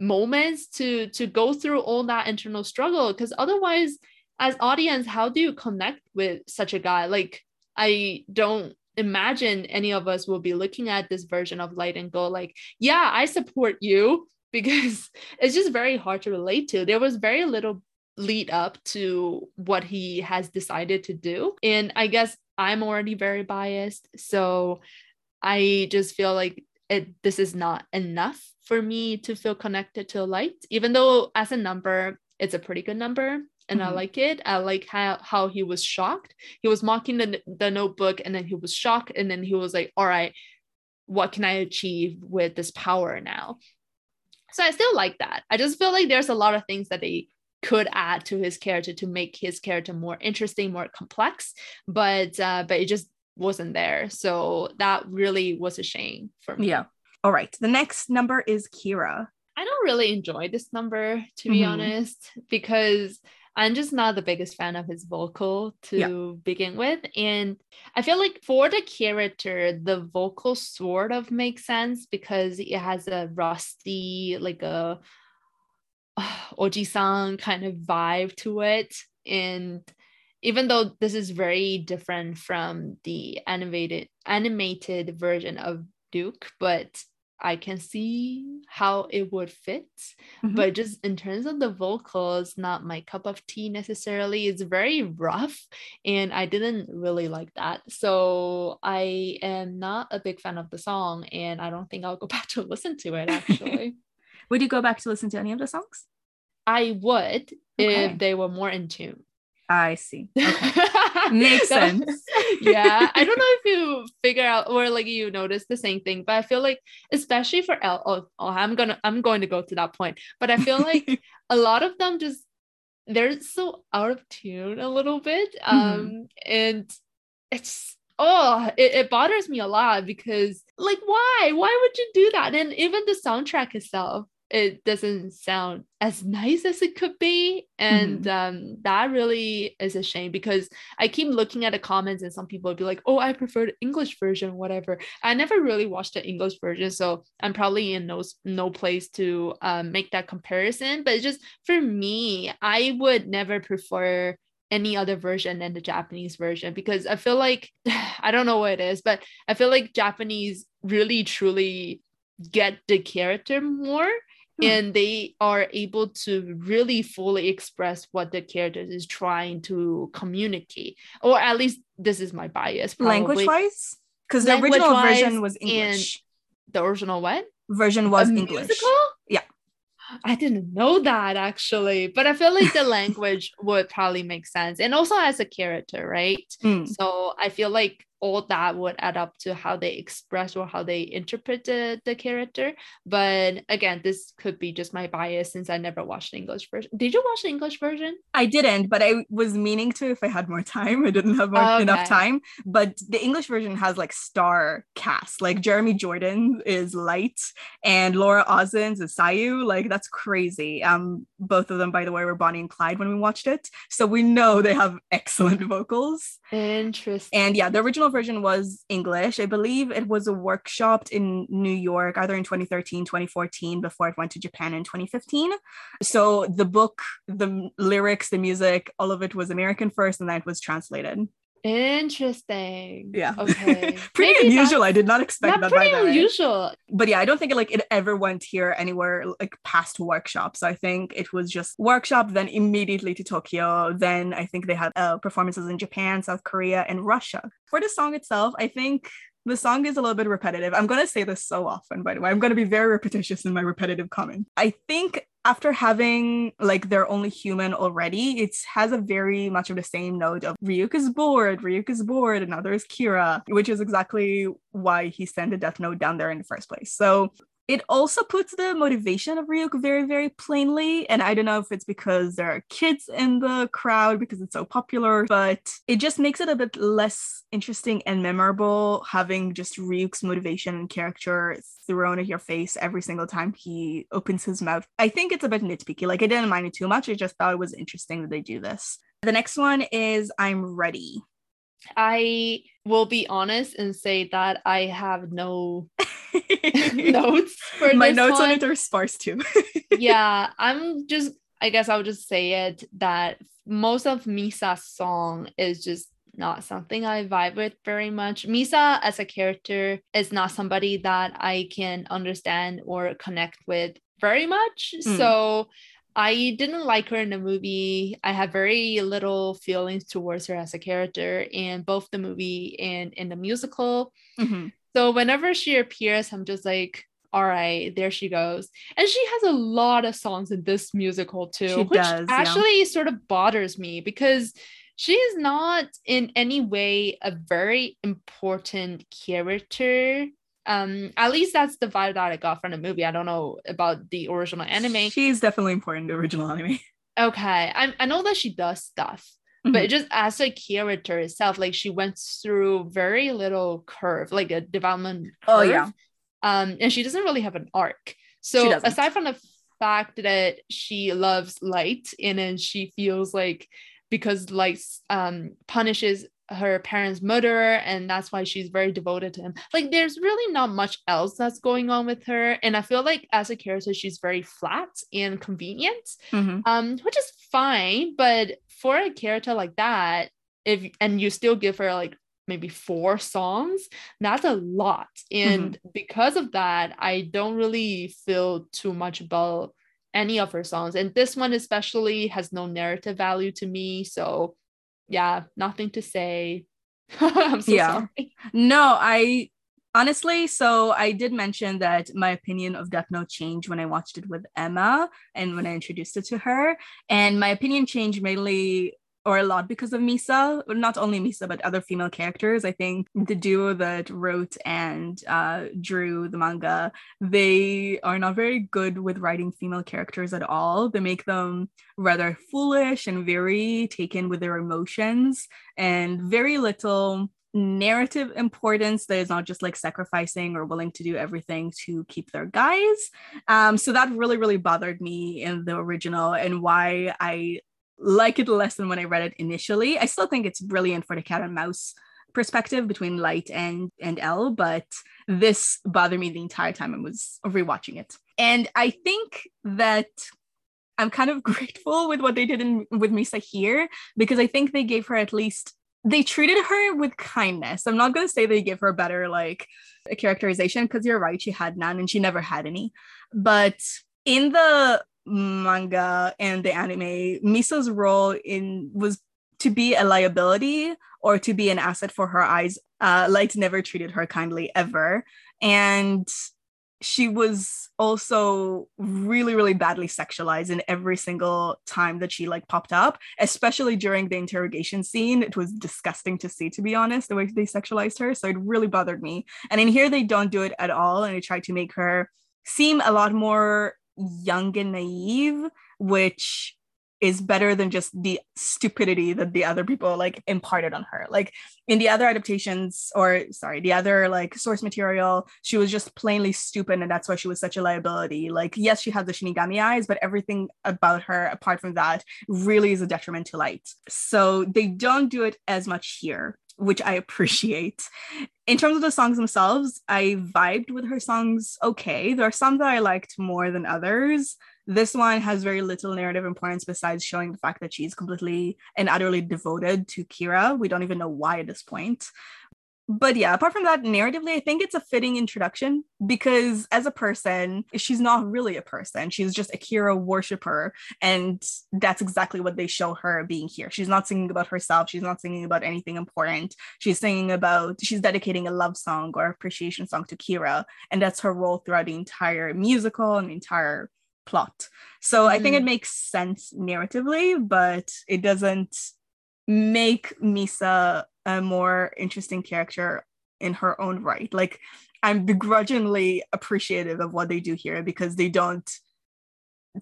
moments to to go through all that internal struggle because otherwise as audience how do you connect with such a guy like i don't imagine any of us will be looking at this version of light and go like yeah i support you because it's just very hard to relate to. There was very little lead up to what he has decided to do. And i guess i'm already very biased so i just feel like it this is not enough for me to feel connected to light even though as a number it's a pretty good number and I
Mhm.
like it. I like how how he was shocked. He was mocking the the notebook and then he was shocked and then he was like, "All right, what can I achieve with this power now?" So I still like that. I just feel like there's a lot of things that they could add to his character to make his character more interesting, more complex, but uh but it just wasn't there. So that really was a shame for me.
Yeah. All right. The next number is Kira.
I don't really enjoy this number to be
Mhm.
honest because I'm just not the biggest fan of his vocal to begin with and I feel like for the character the vocal sort of makes sense because it has a rusty like a oji-san kind of vibe to it and even though this is very different from the animated animated version of Ryuk but I can see how it would fit,
Mhm.
but just in terms of the vocals, not my cup of tea necessarily. It's very rough, and I didn't really like that. So I am not a big fan of the song, and I don't think I'll go back to listen to it actually.
Would you go back to listen to any of the songs?
I would
Okay.
if they were more in tune.
I see. Okay. Makes
So-
sense.
yeah i don't know if you figure out or like you notice the same thing but i feel like especially for l oh, oh i'm gonna i'm going to go to that point but i feel like a lot of them just they're so out of tune a little bit um
Mhm.
and it's oh it, it bothers me a lot because like why why would you do that and even the soundtrack itself it doesn't sound as nice as it could be. And um that really is a shame because i keep looking at the comments and some people would be like oh i prefer the english version whatever. I never really watched the english version so i'm probably in no, no place to um, make that comparison. But just for me i would never prefer any other version than the Japanese version because I feel like I don't know what it is, but I feel like Japanese really truly get the character more. And they are able to really fully express what the character is trying to communicate or at least this is my bias
language wise because the original version was english
the original what
version was A english musical? yeah
I didn't know that actually, but I feel like the language would probably make sense. And also as a character, right? Mm. So I feel like all that would add up to how they express or how they interpret the, character. But again, this could be just my bias since I never watched the English version. Did you watch the English version?
I didn't, but I was meaning to if I had more time. I didn't have okay. enough time. But the English version has like star cast. Like Jeremy Jordan is Light and Laura Osnes is Sayu. Like that's crazy. Um, both of them, by the way, were Bonnie and Clyde when we watched it. So we know they have excellent vocals.
Interesting.
And yeah, the original version was English. I believe it was a workshop in New York, either in 2013, 2014, before it went to Japan in 2015. So the book, the lyrics, the music, all of it was American first, and then it was translated.
Interesting.
Yeah.
Okay.
pretty Maybe unusual. I did not expect that.
Pretty unusual.
But yeah, I don't think it like it ever went here anywhere like past workshops. I think it was just workshop, then immediately to Tokyo. Then I think they had uh, performances in Japan, South Korea, and Russia. For the song itself, I think the song is a little bit repetitive. I'm going to say this so often, by the way. I'm going to be very repetitious in my repetitive comment. I think after having like they're only human already, it has a very much of the same note of Ryuk is bored, Ryuk is bored, and now there's Kira, which is exactly why he sent a death note down there in the first place. So it also puts the motivation of Ryuk very, very plainly. And I don't know if it's because there are kids in the crowd because it's so popular, but it just makes it a bit less interesting and memorable having just Ryuk's motivation and character thrown at your face every single time he opens his mouth. I think it's a bit nitpicky. Like I didn't mind it too much. I just thought it was interesting that they do this. The next one is I'm ready.
I will be honest and say that I have no notes for
my notes
one.
on it are sparse too.
yeah, I'm just I guess I'll just say it that most of Misa's song is just not something I vibe with very much. Misa as a character is not somebody that I can understand or connect with very much. Mm. So I didn't like her in the movie. I had very little feelings towards her as a character in both the movie and in the musical. Mm-hmm. So whenever she appears, I'm just like, all right, there she goes. And she has a lot of songs in this musical too, she which does, actually yeah. sort of bothers me because she is not in any way a very important character um at least that's the vibe that i got from the movie i don't know about the original anime
she's definitely important to original anime
okay i, I know that she does stuff mm-hmm. but just as a character itself like she went through very little curve like a development curve,
oh yeah
um and she doesn't really have an arc so aside from the fact that she loves light and then she feels like because light um punishes her parents' murderer, and that's why she's very devoted to him. Like, there's really not much else that's going on with her, and I feel like as a character, she's very flat and convenient, mm-hmm. um, which is fine. But for a character like that, if and you still give her like maybe four songs, that's a lot, and mm-hmm. because of that, I don't really feel too much about any of her songs, and this one especially has no narrative value to me, so yeah, nothing to say. I'm so yeah. sorry.
No, I honestly, so I did mention that my opinion of Death Note changed when I watched it with Emma and when I introduced it to her. And my opinion changed mainly or a lot because of Misa, not only Misa, but other female characters. I think the duo that wrote and uh, drew the manga, they are not very good with writing female characters at all. They make them rather foolish and very taken with their emotions and very little narrative importance that is not just like sacrificing or willing to do everything to keep their guys. Um, so that really, really bothered me in the original and why I like it less than when I read it initially. I still think it's brilliant for the cat and mouse perspective between Light and and L, but this bothered me the entire time I was rewatching it. And I think that I'm kind of grateful with what they did in, with Misa here because I think they gave her at least they treated her with kindness. I'm not going to say they give her a better like a characterization because you're right, she had none and she never had any. But in the manga and the anime, Misa's role in was to be a liability or to be an asset for her eyes. Uh, Light never treated her kindly ever, and she was also really really badly sexualized in every single time that she like popped up especially during the interrogation scene. It was disgusting to see to be honest the way they sexualized her so it really bothered me. And in here they don't do it at all and they try to make her seem a lot more young and naive which is better than just the stupidity that the other people like imparted on her. Like in the other adaptations, or sorry, the other like source material, she was just plainly stupid, and that's why she was such a liability. Like, yes, she had the Shinigami eyes, but everything about her, apart from that, really is a detriment to light. So they don't do it as much here which I appreciate. In terms of the songs themselves, I vibed with her songs okay. There are some that I liked more than others. This one has very little narrative importance besides showing the fact that she's completely and utterly devoted to Kira. We don't even know why at this point. But yeah, apart from that, narratively, I think it's a fitting introduction because as a person, she's not really a person. She's just a Kira worshiper. And that's exactly what they show her being here. She's not singing about herself. She's not singing about anything important. She's singing about, she's dedicating a love song or appreciation song to Kira. And that's her role throughout the entire musical and the entire plot. So. I think it mm. makes sense narratively, but it doesn't make Misa a more interesting character in her own right. Like I'm begrudgingly appreciative of what they do here because they don't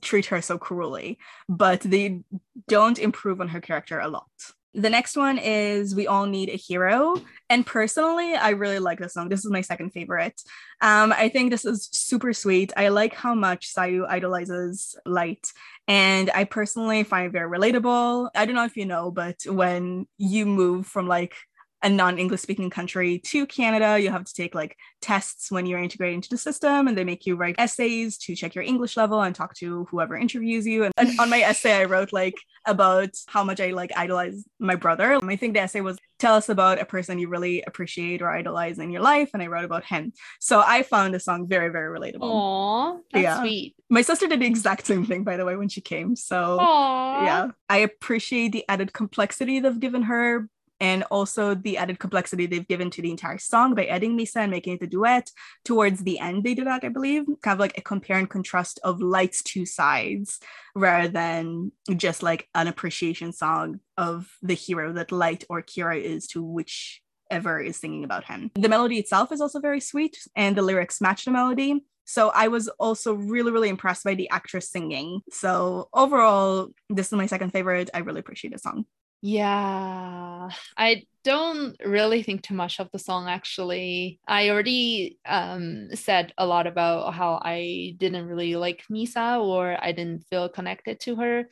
treat her so cruelly, but they don't improve on her character a lot. The next one is We All Need a Hero. And personally, I really like this song. This is my second favorite. Um, I think this is super sweet. I like how much Sayu idolizes Light. And I personally find it very relatable. I don't know if you know, but when you move from like a non-english speaking country to canada you have to take like tests when you're integrated into the system and they make you write essays to check your english level and talk to whoever interviews you. And, and on my essay i wrote like about how much i like idolize my brother. I think the essay was tell us about a person you really appreciate or idolize in your life and i wrote about him. So i found the song very very relatable.
Aww, that's yeah. sweet.
My sister did the exact same thing by the way when she came. So Aww. yeah i appreciate the added complexity they've given her and also the added complexity they've given to the entire song by adding Misa and making it a duet. Towards the end, they do that, I believe, kind of like a compare and contrast of Light's two sides rather than just like an appreciation song of the hero that Light or Kira is to whichever is singing about him. The melody itself is also very sweet, and the lyrics match the melody. So I was also really, really impressed by the actress singing. So overall, this is my second favorite. I really appreciate the song.
Yeah, I don't really think too much of the song actually. I already um, said a lot about how I didn't really like Misa or I didn't feel connected to her.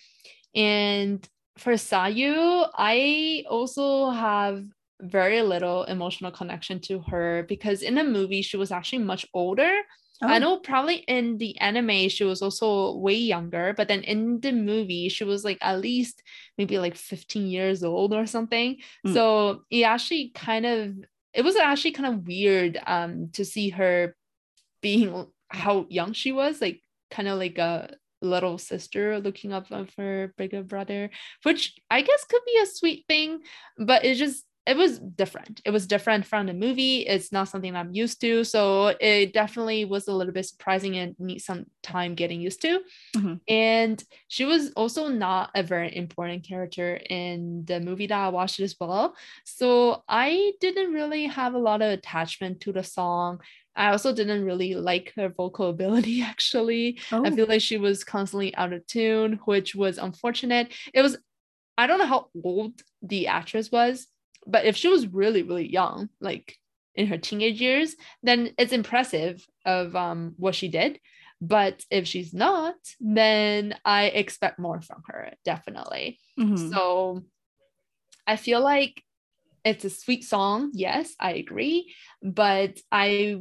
And for Sayu, I also have very little emotional connection to her because in the movie she was actually much older Oh. I know probably in the anime she was also way younger, but then in the movie she was like at least maybe like 15 years old or something. Mm. So it actually kind of it was actually kind of weird um to see her being how young she was, like kind of like a little sister looking up of her bigger brother, which I guess could be a sweet thing, but it just it was different. It was different from the movie. It's not something I'm used to. So it definitely was a little bit surprising and need some time getting used to. Mm-hmm. And she was also not a very important character in the movie that I watched as well. So I didn't really have a lot of attachment to the song. I also didn't really like her vocal ability, actually. Oh. I feel like she was constantly out of tune, which was unfortunate. It was, I don't know how old the actress was, but if she was really really young like in her teenage years then it's impressive of um, what she did but if she's not then i expect more from her definitely mm-hmm. so i feel like it's a sweet song yes i agree but i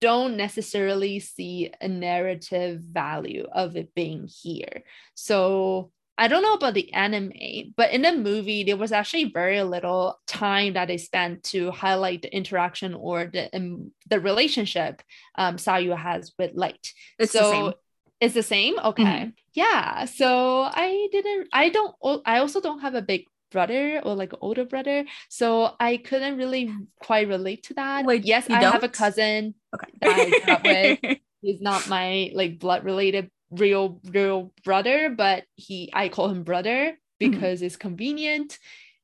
don't necessarily see a narrative value of it being here. So I don't know about the anime, but in the movie, there was actually very little time that they spent to highlight the interaction or the um, the relationship um, Sayu has with Light.
It's
so
the same.
it's the same. Okay,
Mhm.
yeah. So I didn't. I don't. I also don't have a big brother or like older brother, so I couldn't really quite relate to that.
Wait,
yes, I have a cousin
Okay.
that I grew up with. he's not my like blood related real real brother but he i call him brother mm-hmm. because it's convenient.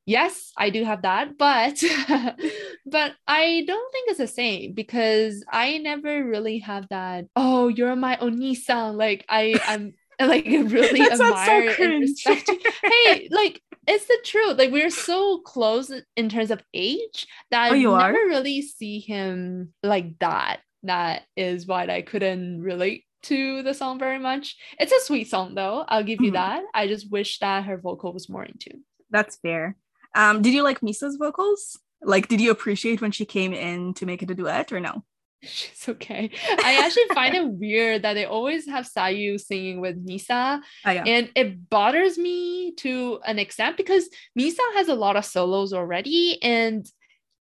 Yes i do have that but but i don't think it's the same because i never really have that oh you're my onisan like i i'm like really
sounds so
admire and respect. Hey like it's the truth. Like we're so close in terms of age that
Oh,
i
you are?
never really see him like that. That is why I couldn't relate to the song very much. It's a sweet song though. I'll give you
Mhm.
that. I just wish that her vocal was more in tune.
That's fair. Um, did you like Misa's vocals? Like, did you appreciate when she came in to make it a duet or no?
She's okay. I actually find it weird that they always have Sayu singing with Misa,
Oh, yeah.
and it bothers me to an extent because Misa has a lot of solos already, and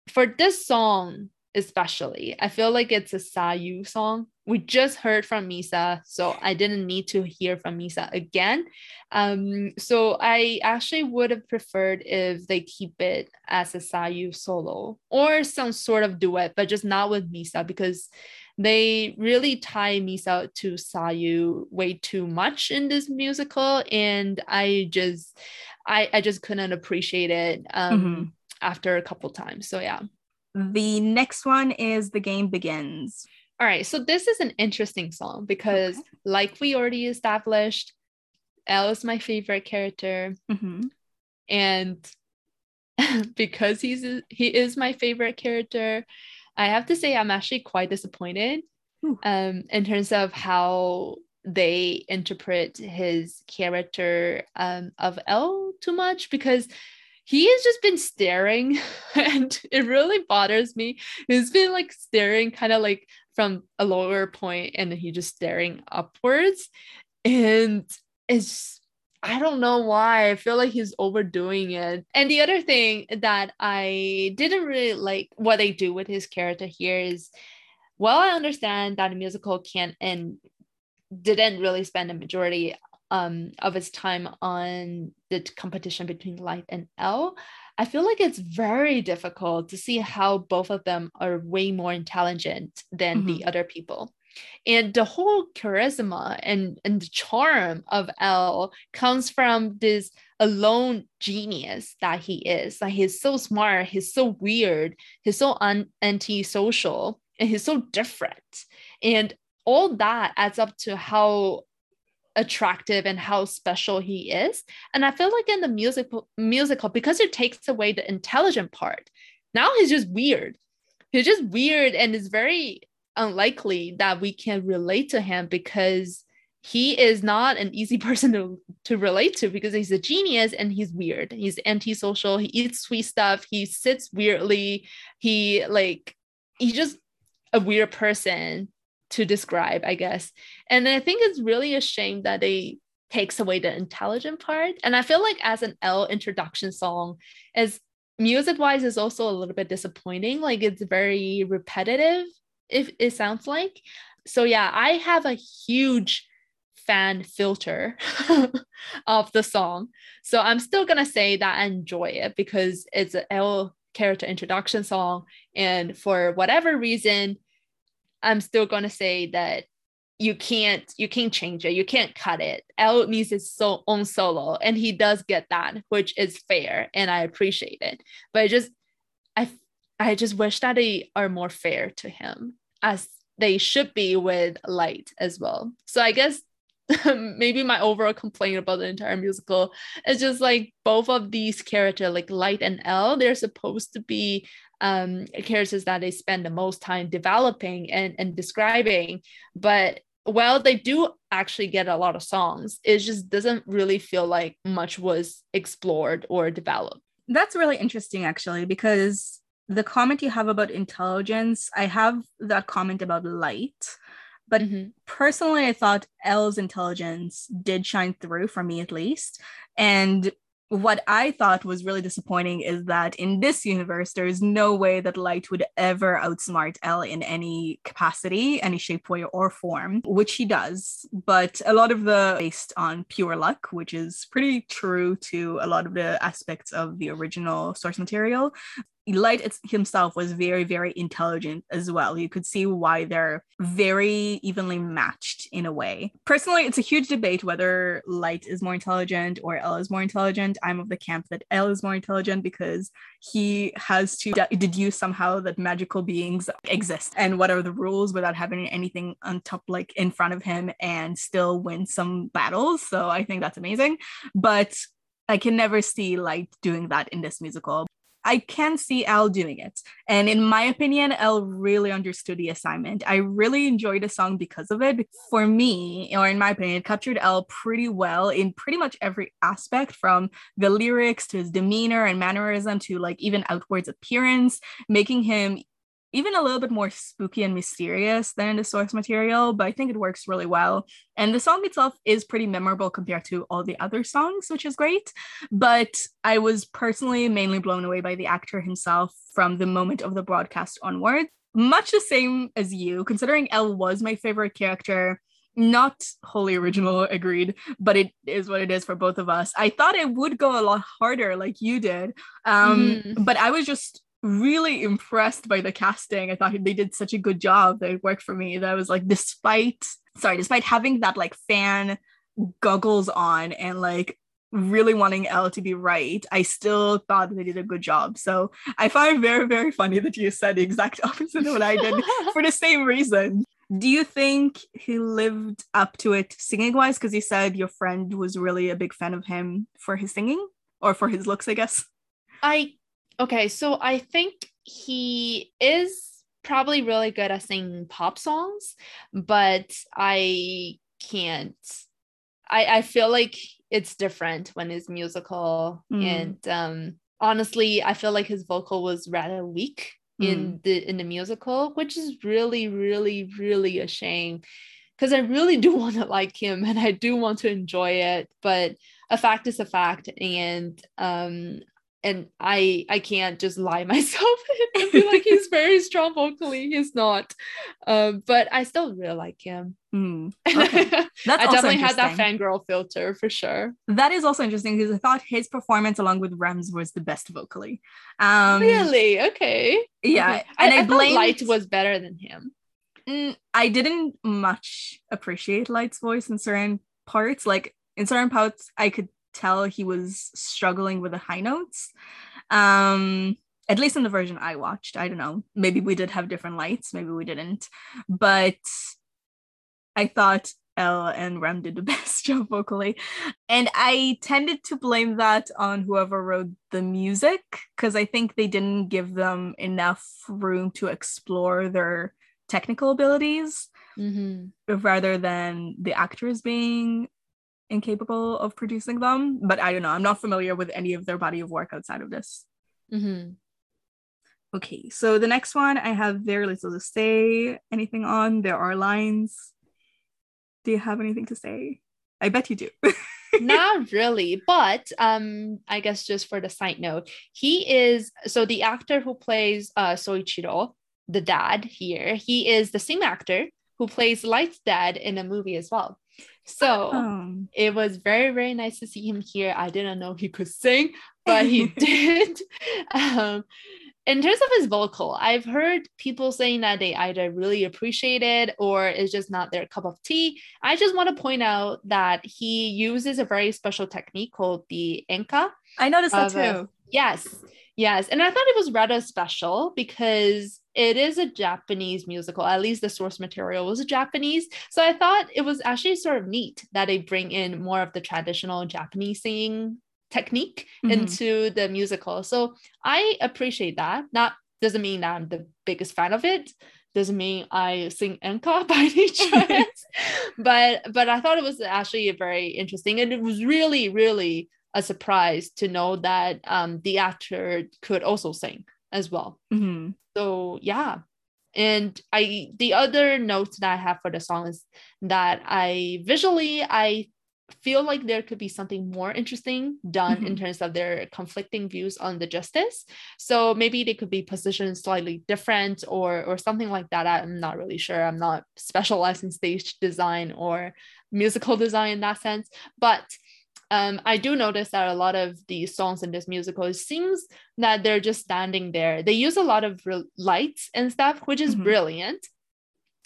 for this song especially, I feel like it's a Sayu song. We just heard from Misa, so I didn't need to hear from Misa again. Um, so I actually would have preferred if they keep it as a Sayu solo or some sort of duet, but just not with Misa because they really tie Misa to Sayu way too much in this musical, and I just, I, I just couldn't appreciate it um,
Mhm.
after a couple times. So yeah.
The next one is The Game Begins.
All right, so this is an interesting song because,
Okay.
like we already established, L is my favorite character,
Mhm.
and because he's he is my favorite character, I have to say I'm actually quite disappointed
Ooh.
um, in terms of how they interpret his character um, of L too much because he has just been staring and it really bothers me. He's been like staring kind of like from a lower point and he just staring upwards. And it's I don't know why. I feel like he's overdoing it. And the other thing that I didn't really like what they do with his character here is while I understand that a musical can't and didn't really spend a majority um, of its time on the competition between Light and L, I feel like it's very difficult to see how both of them are way more intelligent than the mm-hmm. other people. And the whole charisma and, and the charm of L comes from this alone genius that he is. Like he's so smart, he's so weird, he's so un- antisocial, and he's so different. And all that adds up to how attractive and how special he is. And I feel like in the musical musical, because it takes away the intelligent part, now he's just weird. He's just weird and it's very unlikely that we can relate to him because he is not an easy person to, to relate to because he's a genius and he's weird. He's antisocial. He eats sweet stuff. He sits weirdly. He like he's just a weird person to describe, I guess. And I think it's really a shame that they takes away the intelligent part. And I feel like as an L introduction song, as music wise is also a little bit disappointing. Like it's very repetitive, if it sounds like. So yeah, I have a huge fan filter of the song. So I'm still gonna say that I enjoy it because it's an L character introduction song. And for whatever reason, I'm still gonna say that you can't you can't change it. You can't cut it. L needs his so own solo and he does get that which is fair and i appreciate it. But I just i i just wish that they are more fair to him as they should be with light as well. So i guess maybe my overall complaint about the entire musical is just like both of these characters like light and l they're supposed to be um characters that they spend the most time developing and, and describing but while they do actually get a lot of songs it just doesn't really feel like much was explored or developed
That's really interesting, actually, because the comment you have about intelligence, I have that comment about light. But mm-hmm. personally, I thought L's intelligence did shine through for me at least. And what I thought was really disappointing is that in this universe, there is no way that Light would ever outsmart L in any capacity, any shape, way, or form, which he does. But a lot of the based on pure luck, which is pretty true to a lot of the aspects of the original source material. Light himself was very, very intelligent as well. You could see why they're very evenly matched in a way. Personally, it's a huge debate whether Light is more intelligent or L is more intelligent. I'm of the camp that L is more intelligent because he has to de- deduce somehow that magical beings exist and what are the rules without having anything on top, like in front of him, and still win some battles. So I think that's amazing. But I can never see Light doing that in this musical. I can see L doing it. And in my opinion, L really understood the assignment. I really enjoyed the song because of it. For me, or in my opinion, it captured L pretty well in pretty much every aspect from the lyrics to his demeanor and mannerism to like even outwards appearance, making him even a little bit more spooky and mysterious than the source material, but I think it works really well. And the song itself is pretty memorable compared to all the other songs, which is great. But I was personally mainly blown away by the actor himself from the moment of the broadcast onward. Much the same as you, considering L was my favorite character not wholly original agreed but it is what it is for both of us i thought it would go a lot harder like you did um mm. but i was just really impressed by the casting. I thought they did such a good job that it worked for me. That I was like, despite sorry, despite having that like fan goggles on and like really wanting L to be right, I still thought they did a good job. So I find very, very funny that you said the exact opposite of what I did for the same reason. Do you think he lived up to it singing wise? Because you said your friend was really a big fan of him for his singing or for his looks, I guess.
I okay, so I think he is probably really good at singing pop songs, but I can't. I I feel like it's different when it's musical, mm. and um, honestly, I feel like his vocal was rather weak mm. in the in the musical, which is really, really, really a shame because I really do want to like him and I do want to enjoy it, but a fact is a fact, and um, and I I can't just lie myself and be like he's very strong vocally. He's not, um, but I still really like him.
Mm, okay.
That's I definitely had that fangirl filter for sure.
That is also interesting because I thought his performance along with Rem's was the best vocally. Um,
really? Okay.
Yeah,
okay. and I, I, I blame Light was better than him.
Mm, I didn't much appreciate Light's voice in certain parts. Like in certain parts, I could tell he was struggling with the high notes. Um, at least in the version I watched. I don't know. Maybe we did have different lights, maybe we didn't. But I thought L and Rem did the best job vocally. And I tended to blame that on whoever wrote the music because I think they didn't give them enough room to explore their technical abilities mm-hmm. rather than the actors being incapable of producing them. But I don't know. I'm not familiar with any of their body of work outside of this.
Mm-hmm.
Okay, so the next one I have very little to say anything on. There are lines. Do you have anything to say? I bet you do.
Not really, but um, I guess just for the side note, he is so the actor who plays uh Soichiro, the dad here, he is the same actor who plays Light's dad in a movie as well. So oh. it was very, very nice to see him here. I didn't know he could sing, but he did. Um, in terms of his vocal, I've heard people saying that they either really appreciate it or it's just not their cup of tea. I just want to point out that he uses a very special technique called the enka.
I noticed that too. A,
yes. Yes. And I thought it was rather special because it is a Japanese musical. At least the source material was Japanese. So I thought it was actually sort of neat that they bring in more of the traditional Japanese singing technique mm-hmm. into the musical. So I appreciate that. Not doesn't mean that I'm the biggest fan of it. Doesn't mean I sing enka by any chance. but but I thought it was actually very interesting. And it was really, really a surprise to know that um, the actor could also sing as well.
Mm-hmm.
So yeah. And I the other note that I have for the song is that I visually I feel like there could be something more interesting done mm-hmm. in terms of their conflicting views on the justice. So maybe they could be positioned slightly different or or something like that. I'm not really sure. I'm not specialized in stage design or musical design in that sense, but um, I do notice that a lot of the songs in this musical, it seems that they're just standing there. They use a lot of re- lights and stuff, which is mm-hmm. brilliant.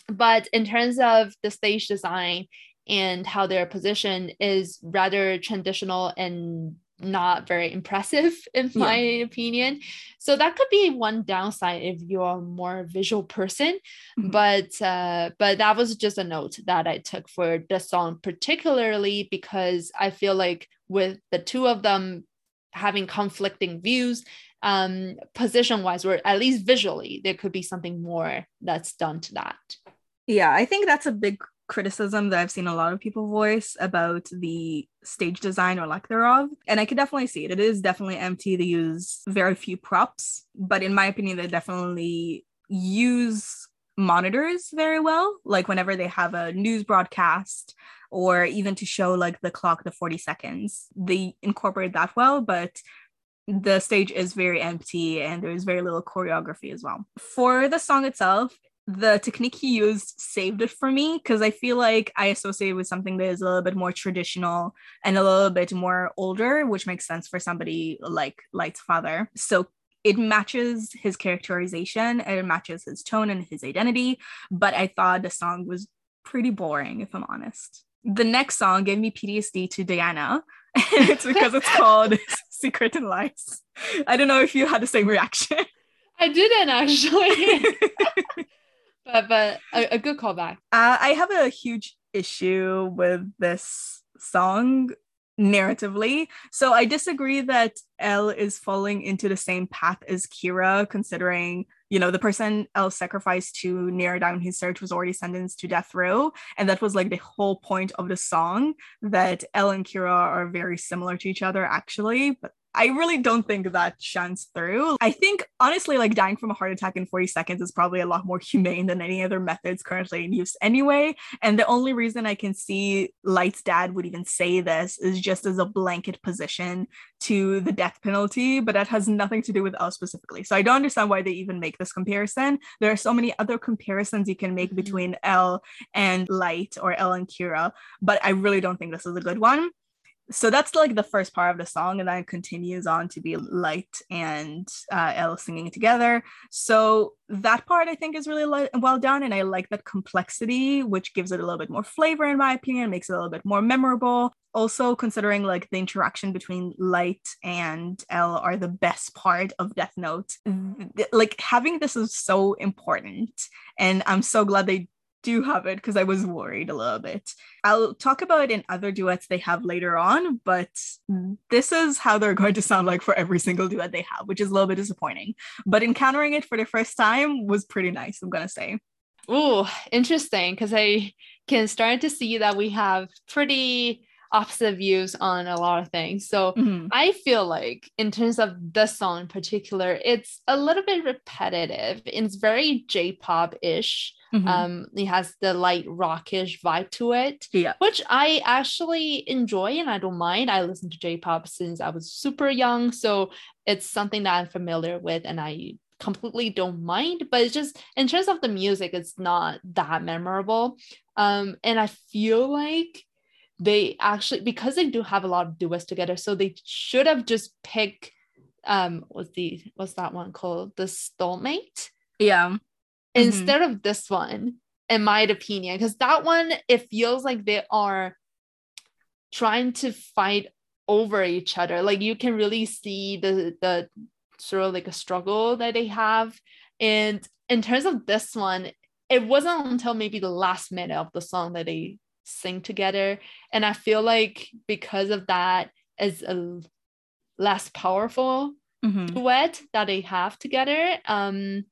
But in terms of the stage design and how they're positioned is rather traditional and not very impressive in my yeah. opinion so that could be one downside if you're a more visual person mm-hmm. but uh, but that was just a note that i took for the song particularly because i feel like with the two of them having conflicting views um position wise or at least visually there could be something more that's done to that
yeah i think that's a big criticism that I've seen a lot of people voice about the stage design or lack thereof. And I could definitely see it. It is definitely empty. They use very few props, but in my opinion, they definitely use monitors very well. Like whenever they have a news broadcast or even to show like the clock, the 40 seconds, they incorporate that well. But the stage is very empty and there's very little choreography as well. For the song itself, the technique he used saved it for me because I feel like I associate with something that is a little bit more traditional and a little bit more older, which makes sense for somebody like Light's father. So it matches his characterization and it matches his tone and his identity. But I thought the song was pretty boring, if I'm honest. The next song gave me PTSD to Diana, and it's because it's called Secret and Lies. I don't know if you had the same reaction.
I didn't actually. but but a, a good callback.
Uh, I have a huge issue with this song narratively. So I disagree that L is falling into the same path as Kira, considering, you know, the person L sacrificed to narrow down his search was already sentenced to death row. And that was like the whole point of the song that L and Kira are very similar to each other, actually. But I really don't think that shines through. I think honestly, like dying from a heart attack in 40 seconds is probably a lot more humane than any other methods currently in use anyway. And the only reason I can see Light's dad would even say this is just as a blanket position to the death penalty, but that has nothing to do with L specifically. So I don't understand why they even make this comparison. There are so many other comparisons you can make mm-hmm. between L and Light or L and Kira, but I really don't think this is a good one so that's like the first part of the song and then continues on to be light and uh, singing together. So that part i think is really well done and i like that complexity which gives it a little bit more flavor in my opinion makes it a little bit more memorable. Also considering like the interaction between light and l are the best part of death note like having this is so important and i'm so glad they do have it because I was worried a little bit. I'll talk about it in other duets they have later on, but mm-hmm. this is how they're going to sound like for every single duet they have, which is a little bit disappointing. But encountering it for the first time was pretty nice, I'm going to say.
Oh, interesting because I can start to see that we have pretty opposite views on a lot of things. So mm-hmm. I feel like in terms of this song in particular, it's a little bit repetitive. It's very J-pop-ish. Mm-hmm. Um, it has the light rockish vibe to it,
yeah.
which I actually enjoy and I don't mind. I listen to J-pop since I was super young, so it's something that I'm familiar with, and I completely don't mind. But it's just in terms of the music, it's not that memorable. Um, and I feel like they actually because they do have a lot of duets together, so they should have just picked um what's the what's that one called the soulmate
yeah
mm-hmm. instead of this one, in my opinion, because that one it feels like they are trying to fight over each other. Like you can really see the the sort of like a struggle that they have. And in terms of this one, it wasn't until maybe the last minute of the song that they sing together. And I feel like because of that, is a less powerful mm-hmm. duet that they have together. Um,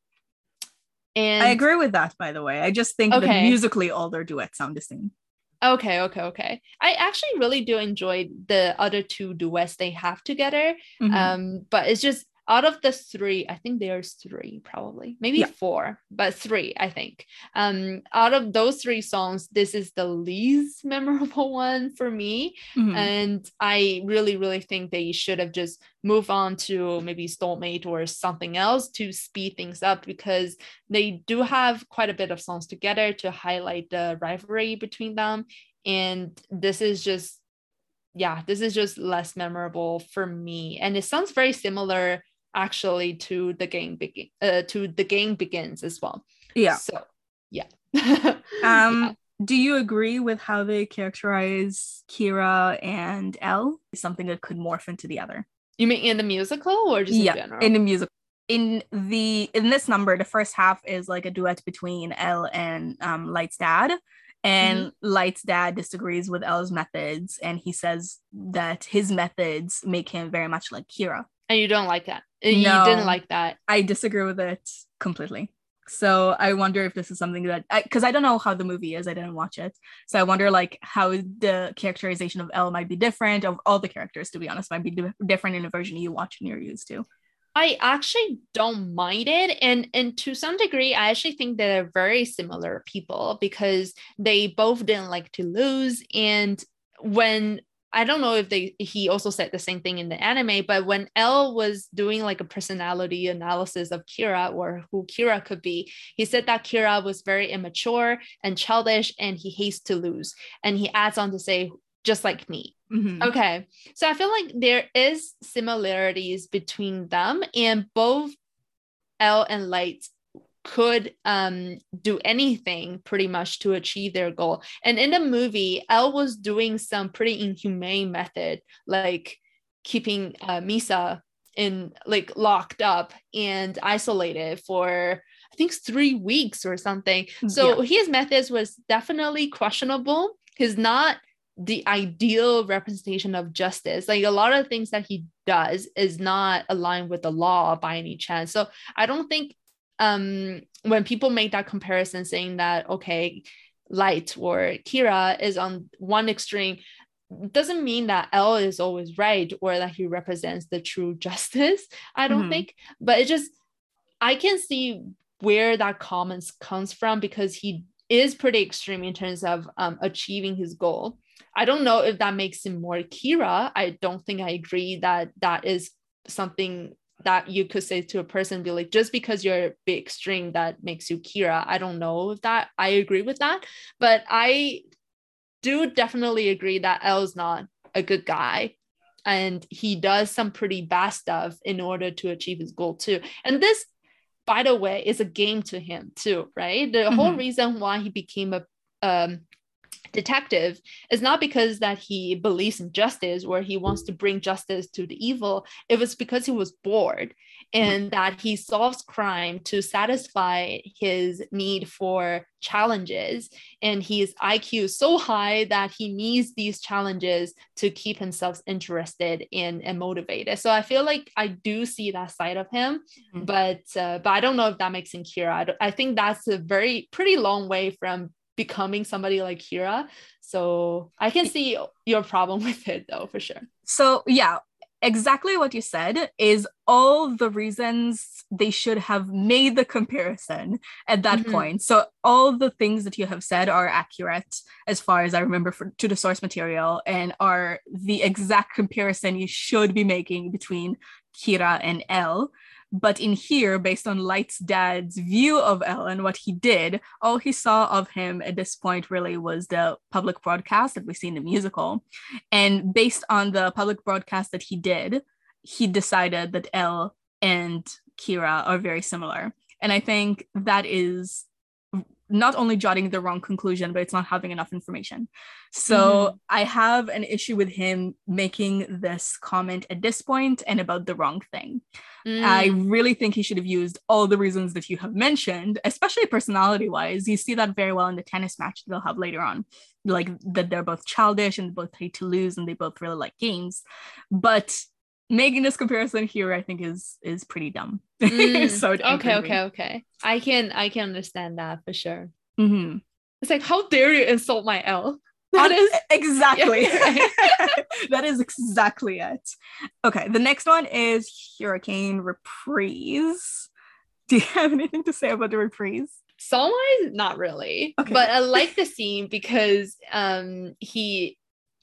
and
I agree with that, by the way. I just think okay. that musically all their duets sound the same.
Okay, okay, okay. I actually really do enjoy the other two duets they have together. Mm-hmm. Um, but it's just out of the three, I think there's three probably, maybe yeah. four, but three, I think. Um, out of those three songs, this is the least memorable one for me. Mm-hmm. And I really, really think they should have just moved on to maybe Soulmate or something else to speed things up because they do have quite a bit of songs together to highlight the rivalry between them. And this is just yeah, this is just less memorable for me. And it sounds very similar actually to the game begin uh, to the game begins as well.
Yeah.
So yeah.
um yeah. do you agree with how they characterize Kira and L? Something that could morph into the other.
You mean in the musical or just
yeah,
in general?
In the musical. In the in this number, the first half is like a duet between L and um, Light's dad. And mm-hmm. Light's dad disagrees with L's methods, and he says that his methods make him very much like Kira.
And you don't like that. No, you didn't like that.
I disagree with it completely. So I wonder if this is something that because I, I, don't know how the movie is. I didn't watch it, so I wonder like how the characterization of L might be different. Of all the characters, to be honest, might be di- different in a version you watch and you're used to.
I actually don't mind it, and and to some degree, I actually think they're very similar people because they both didn't like to lose, and when I don't know if they he also said the same thing in the anime, but when L was doing like a personality analysis of Kira or who Kira could be, he said that Kira was very immature and childish and he hates to lose. And he adds on to say, just like me. Mm-hmm. Okay. So I feel like there is similarities between them and both L and Light could um, do anything pretty much to achieve their goal. And in the movie, L was doing some pretty inhumane method, like keeping uh, Misa in like locked up and isolated for I think three weeks or something. So yeah. his methods was definitely questionable. He's not the ideal representation of justice. Like a lot of things that he does is not aligned with the law by any chance. So I don't think um, when people make that comparison saying that, okay, light or Kira is on one extreme, doesn't mean that L is always right or that he represents the true justice. I don't mm-hmm. think, but it just, I can see where that comments comes from because he is pretty extreme in terms of um, achieving his goal. I don't know if that makes him more Kira. I don't think I agree that that is something that you could say to a person be like just because you're a big string that makes you kira. I don't know if that i agree with that but i do definitely agree that l is not a good guy and he does some pretty bad stuff in order to achieve his goal too. And this by the way is a game to him too right? The mm-hmm. whole reason why he became a um, detective is not because that he believes in justice or he wants to bring justice to the evil. It was because he was bored and that he solves crime to satisfy his need for challenges. And his iq is so high that he needs these challenges to keep himself interested in and motivated. So i feel like i do see that side of him mm-hmm. but uh, but i don't know if that makes him kira I, I think that's a very pretty long way from becoming somebody like Kira. So I can see your problem with it though, for sure.
So yeah, exactly what you said is all the reasons they should have made the comparison at that mm-hmm. point. So all the things that you have said are accurate as far as I remember for, to the source material and are the exact comparison you should be making between Kira and L. But in here, based on Light's dad's view of Ellen, what he did, all he saw of him at this point really was the public broadcast that we see in the musical. And based on the public broadcast that he did, he decided that L and Kira are very similar. And I think that is not only jotting the wrong conclusion, but it's not having enough information. So mm. I have an issue with him making this comment at this point and about the wrong thing. Mm. I really think he should have used all the reasons that you have mentioned, especially personality wise. You see that very well in the tennis match they'll have later on. Like that they're both childish and both hate to lose and they both really like games. But making this comparison here i think is is pretty dumb
mm, so okay okay okay i can i can understand that for sure
mm-hmm.
it's like how dare you insult my l that is
exactly.
Yeah,
that is exactly it. Okay, the next one is Hurricane Reprise. Do you have anything to say about the reprise?
song wise, not really.
Okay.
But I like the scene because um he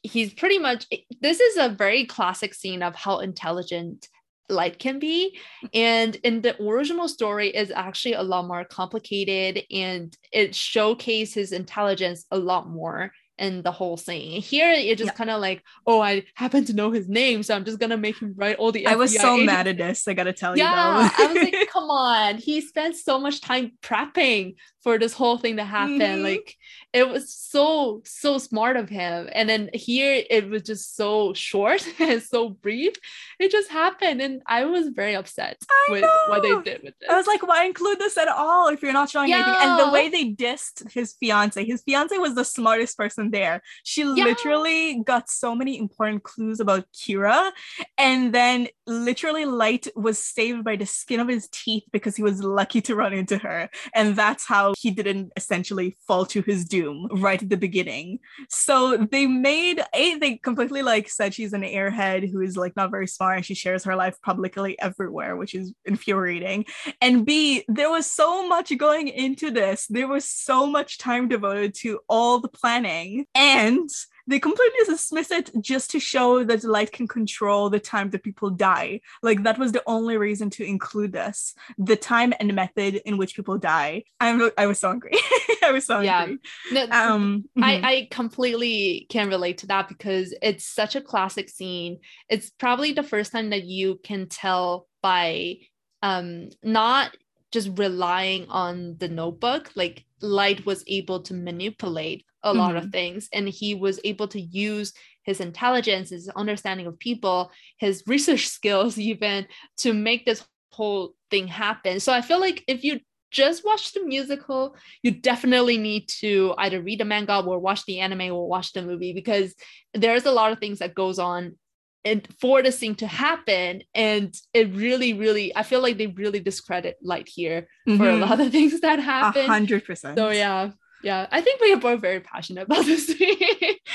he's pretty much this is a very classic scene of how intelligent light can be. And in the original story is actually a lot more complicated and it showcases intelligence a lot more in the whole thing here it just
Yeah.
kind of like oh i happen to know his name so i'm just gonna make him write all the
I was so
agents
mad at this, I gotta tell
yeah,
you though.
I was like, come on. He spent so much time prepping for this whole thing to happen.
Mhm.
Like, it was so, so smart of him. And then here it was just so short and so brief. It just happened. And I was very upset
I
with what they did with this.
I was like, why include this at all if you're not showing anything? And the way they dissed his fiance, his fiance was the smartest person there. She literally got so many important clues about Kira. And then literally Light was saved by the skin of his teeth because he was lucky to run into her. And that's how he didn't essentially fall to his doom right at the beginning. So they made a they completely like said she's an airhead who is like not very smart and she shares her life publicly everywhere, which is infuriating. And B, there was so much going into this. There was so much time devoted to all the planning. And they completely dismiss it just to show that the light can control the time that people die. Like that was the only reason to include this. The time and method in which people die. I'm I was so angry. I was so
Yeah.
angry.
No,
Um.
I, I completely can relate to that because it's such a classic scene. It's probably the first time that you can tell by um not just relying on the notebook, like Light was able to manipulate a lot of things and he was able to use his intelligence, his understanding of people, his research skills even to make this whole thing happen. So I feel like if you just watch the musical, you definitely need to either read the manga or watch the anime or watch the movie because there's a lot of things that goes on and for this thing to happen and it really really i feel like they really discredit light here for a
Mhm.
lot of things that happen
hundred percent.
so yeah yeah i think we are both very passionate about this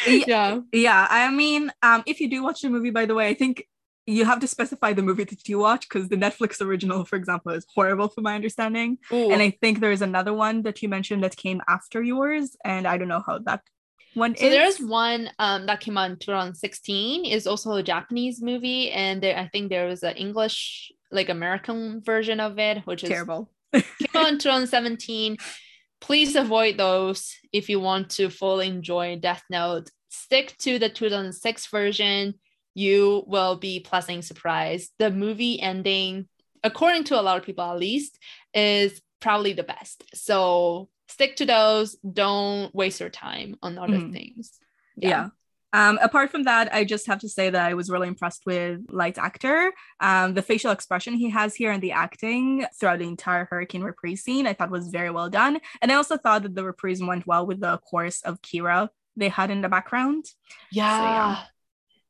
Yeah.
yeah
Yeah, I mean, um, if you do watch the movie, by the way, I think you have to specify the movie that you watch because the Netflix original, for example, is horrible from my understanding.
Ooh.
And I think there's another one that you mentioned that came after yours, and I don't know how that one
So
is.
there's one um, that came out in 2016. is also a Japanese movie, and there I think there was an English like American version of it, which is
terrible.
came out in 2017. Please avoid those if you want to fully enjoy Death Note. Stick to the 2006 version. You will be pleasantly surprised. The movie ending, according to a lot of people at least, is probably the best. So stick to those. Don't waste your time on other
Mhm.
things.
yeah. Um, apart from that, I just have to say that I was really impressed with Light's actor. Um, the facial expression he has here and the acting throughout the entire Hurricane reprise scene, I thought was very well done. And I also thought that the reprise went well with the chorus of Kira they had in the background.
Yeah.
yeah.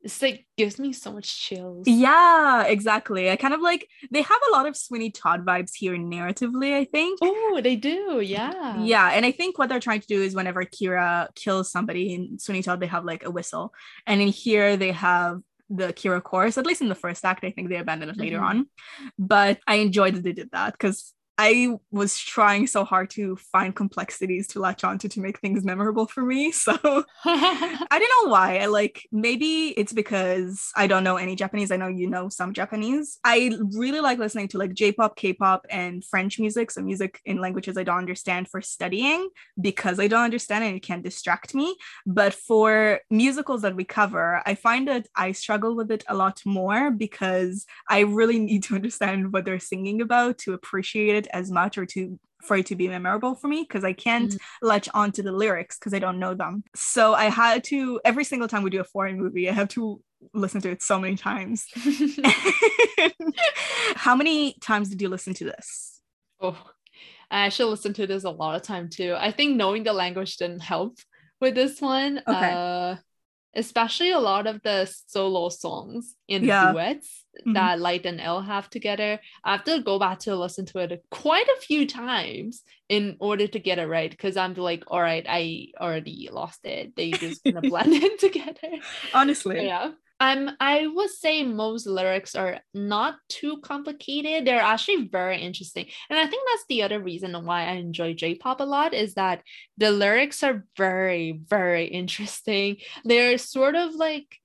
It's like gives me so much chills.
Yeah, exactly. I kind of like they have a lot of Sweeney Todd vibes here narratively, I think.
Oh, they do. Yeah.
Yeah, and I think what they're trying to do is whenever Kira kills somebody in Sweeney Todd, they have like a whistle, and in here they have the Kira chorus. At least in the first act, I think they abandoned it later
Mhm.
on. But I enjoyed that they did that because I was trying so hard to find complexities to latch onto to make things memorable for me. So I don't know why. I like maybe it's because I don't know any Japanese. I know you know some Japanese. I really like listening to like J-pop, K-pop, and French music. So music in languages I don't understand for studying because I don't understand and it can distract me. But for musicals that we cover, I find that I struggle with it a lot more because I really need to understand what they're singing about to appreciate it as much or to for it to be memorable for me because I can't latch onto the lyrics because I don't know them. So I had to every single time we do a foreign movie, I have to listen to it so many times. How many times did you listen to this?
oh, I actually listened to this a lot of time too. I think knowing the language didn't help with this one.
Okay.
Uh, especially a lot of the solo songs in
Yeah.
duets
Mhm.
that Light and L have together. I have to go back to listen to it quite a few times in order to get it right because I'm like, all right, I already lost it. They just kind of blend in together.
Honestly.
Yeah. Um, I would say most lyrics are not too complicated. They're actually very interesting. And I think that's the other reason why I enjoy J-pop a lot is that the lyrics are very, very interesting. They're sort of like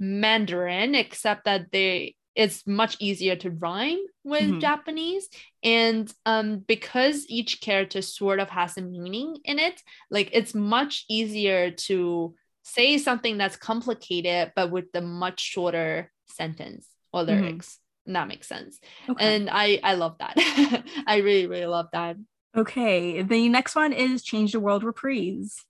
Mandarin, except that they it's much easier to rhyme with
Mhm.
Japanese. And um, because each character sort of has a meaning in it, like it's much easier to say something that's complicated but with the much shorter sentence or
Mhm.
lyrics and that makes sense
Okay.
and i i love that i really really love that
okay. The next one is Change the World Reprise.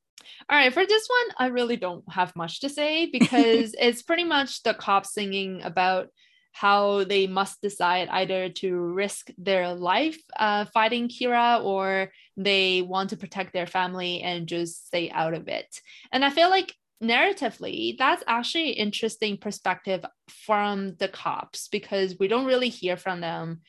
all right for this one i really don't have much to say because it's pretty much the cops singing about how they must decide either to risk their life uh, fighting Kira or they want to protect their family and just stay out of it. And I feel like narratively, that's actually an interesting perspective from the cops because we don't really hear from them.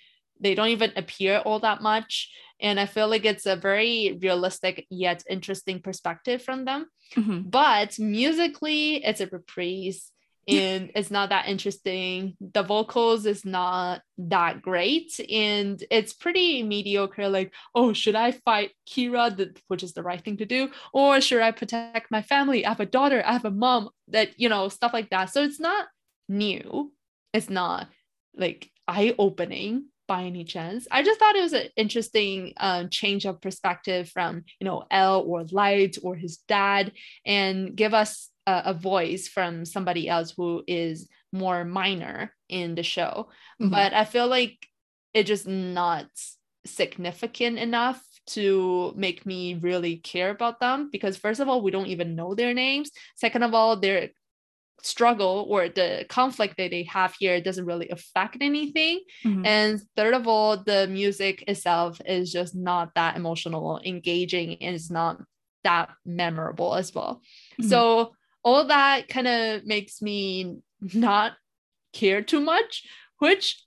They don't even appear all that much. And I feel like it's a very realistic yet interesting perspective from them.
Mhm.
But musically, it's a reprise and it's not that interesting. The vocals is not that great, and it's pretty mediocre. Like, oh, should I fight Kira, the, which is the right thing to do, or should I protect my family? I have a daughter, I have a mom, that you know, stuff like that. So it's not new. It's not like eye opening by any chance. I just thought it was an interesting um, change of perspective from you know L or Light or his dad, and give us a, a voice from somebody else who is more minor in the show.
Mhm.
But I feel like it just not significant enough to make me really care about them because first of all we don't even know their names second of all their struggle or the conflict that they have here doesn't really affect anything
Mhm.
and third of all, the music itself is just not that emotional, engaging, and it's not that memorable as well.
Mhm.
So all that kind of makes me not care too much, which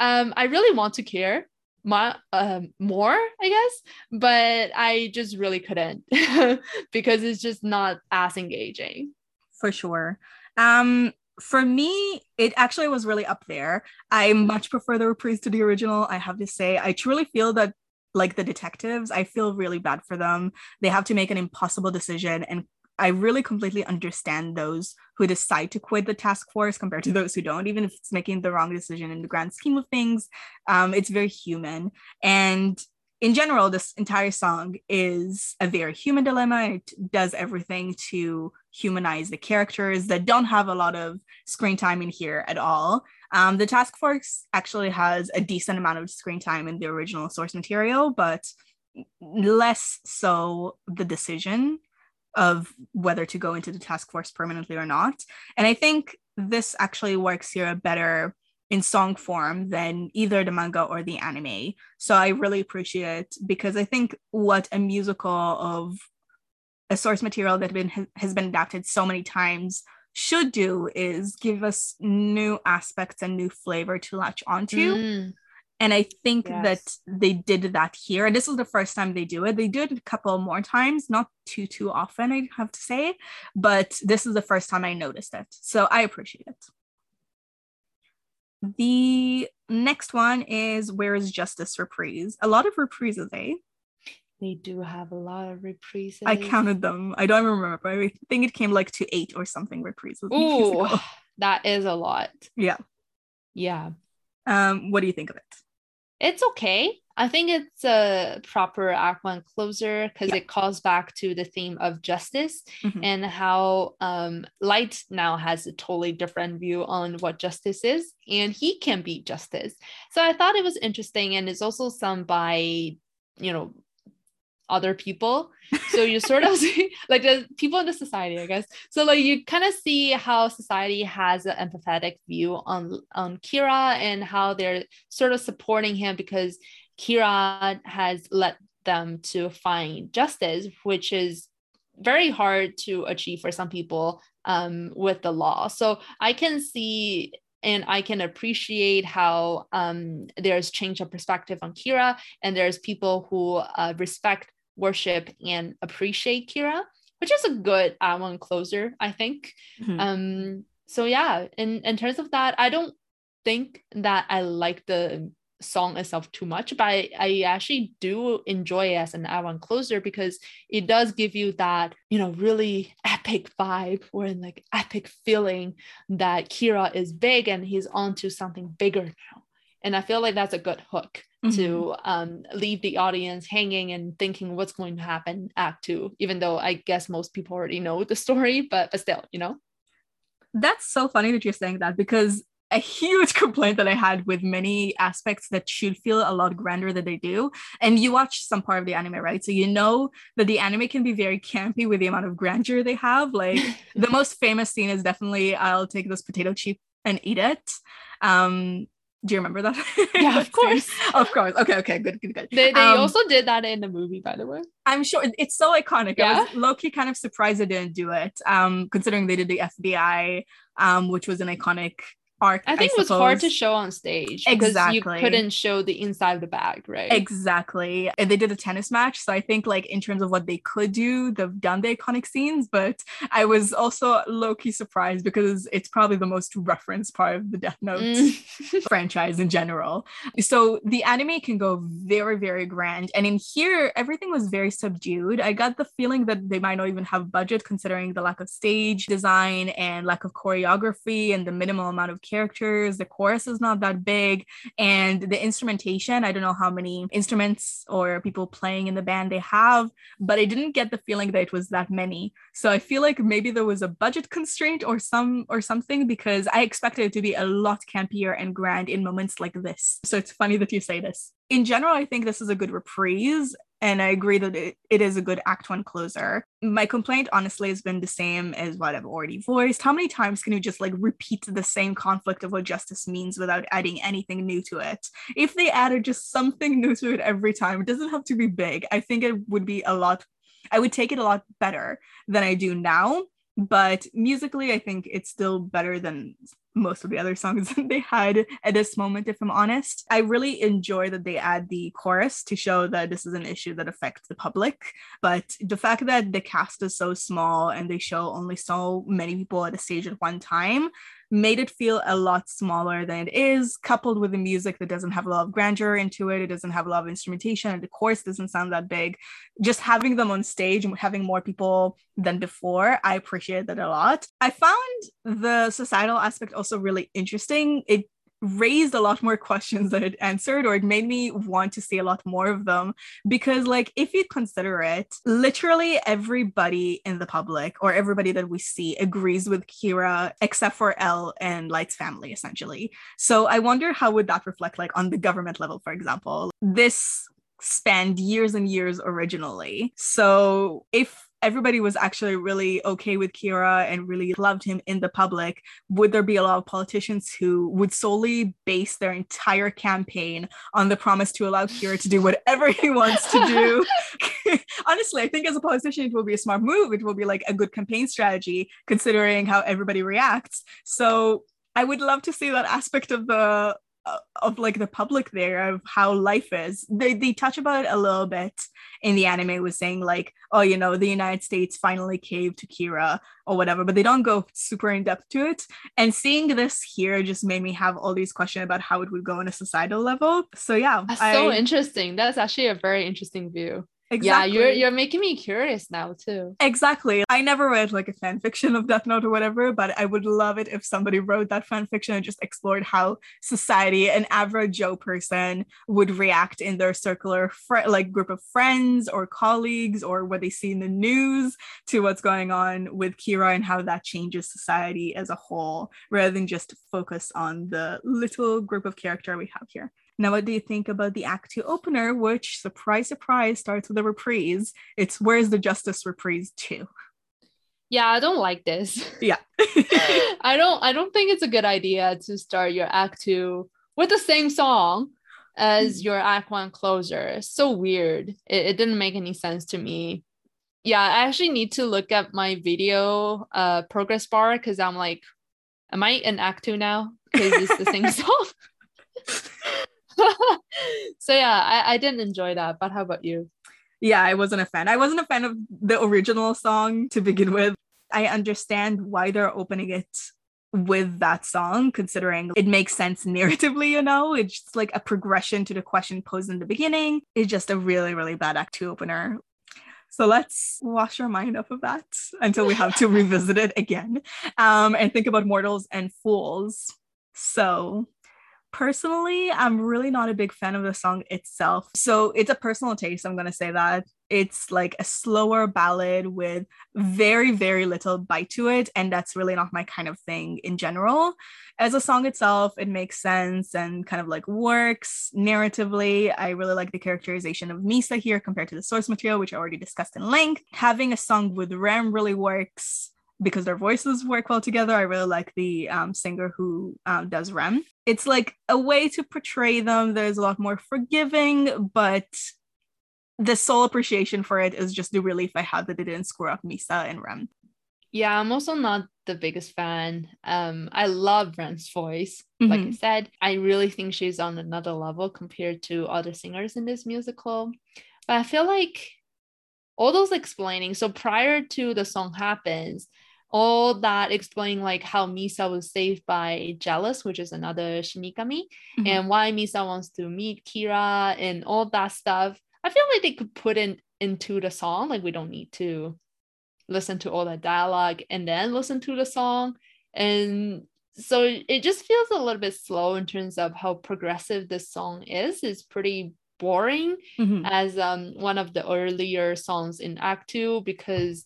um, I really want to care my, um, more, I guess, but I just really couldn't because it's just not as engaging.
for sure. Um, for me, it actually was really up there. I much prefer the reprise to the original. I have to say, I truly feel that, like the detectives, I feel really bad for them. They have to make an impossible decision, and I really completely understand those who decide to quit the task force compared to those who don't, even if it's making the wrong decision in the grand scheme of things. Um, it's very human, and in general, this entire song is a very human dilemma. It does everything to humanize the characters that don't have a lot of screen time in here at all. Um, the task force actually has a decent amount of screen time in the original source material, but less so the decision of whether to go into the task force permanently or not. And I think this actually works here better in song form than either the manga or the anime. So I really appreciate it because I think what a musical of a source material that been, has been adapted so many times should do is give us new aspects and new flavor to latch onto.
Mm,
And I think that they did that here. And this is the first time they do it. They do it a couple more times, not too, too often, I have to say. But this is the first time I noticed it. So I appreciate it. The next one is Where is Justice Reprise? A lot of reprises, eh?
they do have a lot of reprises.
I counted them. I don't remember, but I think it came like to eight or something reprises.
Ooh, that is a lot.
Yeah.
Yeah.
Um, what do you think of it?
It's okay. I think it's a proper act one closer because
Yeah.
it calls back to the theme of justice
Mhm.
and how um, Light now has a totally different view on what justice is, and he can be justice. So I thought it was interesting, and it's also sung by, you know, other people. So you sort of see like the people in the society, I guess. So like you kind of see how society has an empathetic view on on Kira and how they're sort of supporting him because Kira has led them to find justice, which is very hard to achieve for some people um, with the law. So I can see and I can appreciate how um, there's change of perspective on Kira, and there's people who uh, respect, worship, and appreciate Kira, which is a good uh, one closer, I think. Mm-hmm. Um, so yeah, in in terms of that, I don't think that I like the song itself too much, but I, I actually do enjoy it as an Act closer because it does give you that, you know, really epic vibe or like epic feeling that Kira is big and he's onto something bigger now. And I feel like that's a good hook mm-hmm. to um, leave the audience hanging and thinking what's going to happen act two, even though I guess most people already know the story, but, but still, you know?
That's so funny that you're saying that because a huge complaint that I had with many aspects that should feel a lot grander than they do. And you watch some part of the anime, right? So you know that the anime can be very campy with the amount of grandeur they have. Like the most famous scene is definitely I'll take this potato chip and eat it. Um, do you remember that?
Yeah, of course.
of course. Okay, okay, good, good, good.
They, they um, also did that in the movie, by the way.
I'm sure it's so iconic. Yeah? I was low-key kind of surprised they didn't do it. Um, considering they did the FBI, um, which was an iconic arc.
I think I it was hard to show on stage exactly. you couldn't show the inside of the bag, right?
Exactly. And they did a tennis match, so I think like in terms of what they could do, they've done the iconic scenes. But I was also low key surprised because it's probably the most referenced part of the Death Note mm. franchise in general. So the anime can go very very grand, and in here everything was very subdued. I got the feeling that they might not even have budget considering the lack of stage design and lack of choreography and the minimal amount of characters. The chorus is not that big. And the instrumentation, I don't know how many instruments or people playing in the band they have, but I didn't get the feeling that it was that many. So I feel like maybe there was a budget constraint or some or something because I expected it to be a lot campier and grand in moments like this. So it's funny that you say this. In general, I think this is a good reprise and I agree that it, it is a good Act One closer. My complaint, honestly, has been the same as what I've already voiced. How many times can you just like repeat the same conflict of what justice means without adding anything new to it? If they added just something new to it every time, it doesn't have to be big. I think it would be a lot, I would take it a lot better than I do now but musically i think it's still better than most of the other songs they had at this moment if i'm honest. I really enjoy that they add the chorus to show that this is an issue that affects the public. But the fact that the cast is so small and they show only so many people at a stage at one time made it feel a lot smaller than it is, coupled with the music that doesn't have a lot of grandeur into it. It doesn't have a lot of instrumentation, and the chorus doesn't sound that big. Just having them on stage and having more people than before, I appreciate that a lot. I found the societal aspect also really interesting. It raised a lot more questions that it answered or it made me want to see a lot more of them because like if you consider it literally everybody in the public or everybody that we see agrees with kira except for l and light's family essentially. So i wonder how would that reflect like on the government level for example? This spanned years and years originally. So if everybody was actually really okay with Kira and really loved him in the public, would there be a lot of politicians who would solely base their entire campaign on the promise to allow Kira to do whatever he wants to do? Honestly, I think as a politician, it will be a smart move. It will be like a good campaign strategy considering how everybody reacts. So I would love to see that aspect of the of like the public there of how life is. They, they touch about it a little bit in the anime was saying like oh you know the united states finally caved to kira or whatever but they don't go super in depth to it. And seeing this here just made me have all these questions about how it would go on a societal level. So yeah
that's I, so interesting that's actually a very interesting view Exactly. Yeah, you're you're making me curious now too.
Exactly. I never read like a fan fiction of Death Note or whatever, but I would love it if somebody wrote that fan fiction and just explored how society, an average Joe person, would react in their circular fr- like group of friends or colleagues or what they see in the news to what's going on with Kira and how that changes society as a whole, rather than just focus on the little group of character we have here. Now, what do you think about the Act 2 opener, which, surprise, surprise, starts with a reprise? It's Where's the Justice reprise 2.
Yeah, I don't like this.
Yeah.
I don't I don't think it's a good idea to start your act 2 with the same song as mm. your act 1 closer. It's so weird. It, it didn't make any sense to me. yeah, I actually need to look at my video uh progress bar because I'm like, am I in act two now? Because it's the same song. So yeah, I, I didn't enjoy that. But how about you?
Yeah, I wasn't a fan. I wasn't a fan of the original song to begin with. I understand why they're opening it with that song, considering it makes sense narratively, you know? It's just like a progression to the question posed in the beginning. It's just a really, really bad act two opener. So let's wash our mind off of that until we have to revisit it again um, and think about mortals and fools. So personally, I'm really not a big fan of the song itself. So it's a personal taste. I'm going to say that. It's like a slower ballad with very, very little bite to it. And that's really not my kind of thing in general. As a song itself, it makes sense and kind of like works narratively. I really like the characterization of Misa here compared to the source material, which I already discussed in length. Having a song with Rem really works because their voices work well together. I really like the um, singer who um, does Rem. It's like a way to portray them. There's a lot more forgiving, but the sole appreciation for it is just the relief I had that it didn't screw up Misa and Rem.
Yeah, I'm also not the biggest fan. Um, I love Rem's voice. Mm-hmm. Like I said, I really think she's on another level compared to other singers in this musical. But I feel like all those explaining. So prior to the song happens, all that explaining like how Misa was saved by Gelus, which is another Shinigami, mm-hmm. and why Misa wants to meet Kira and all that stuff. I feel like they could put in into the song. Like we don't need to listen to all that dialogue and then listen to the song. And so it just feels a little bit slow in terms of how progressive this song is. It's pretty boring mm-hmm. as um, one of the earlier songs in Act Two because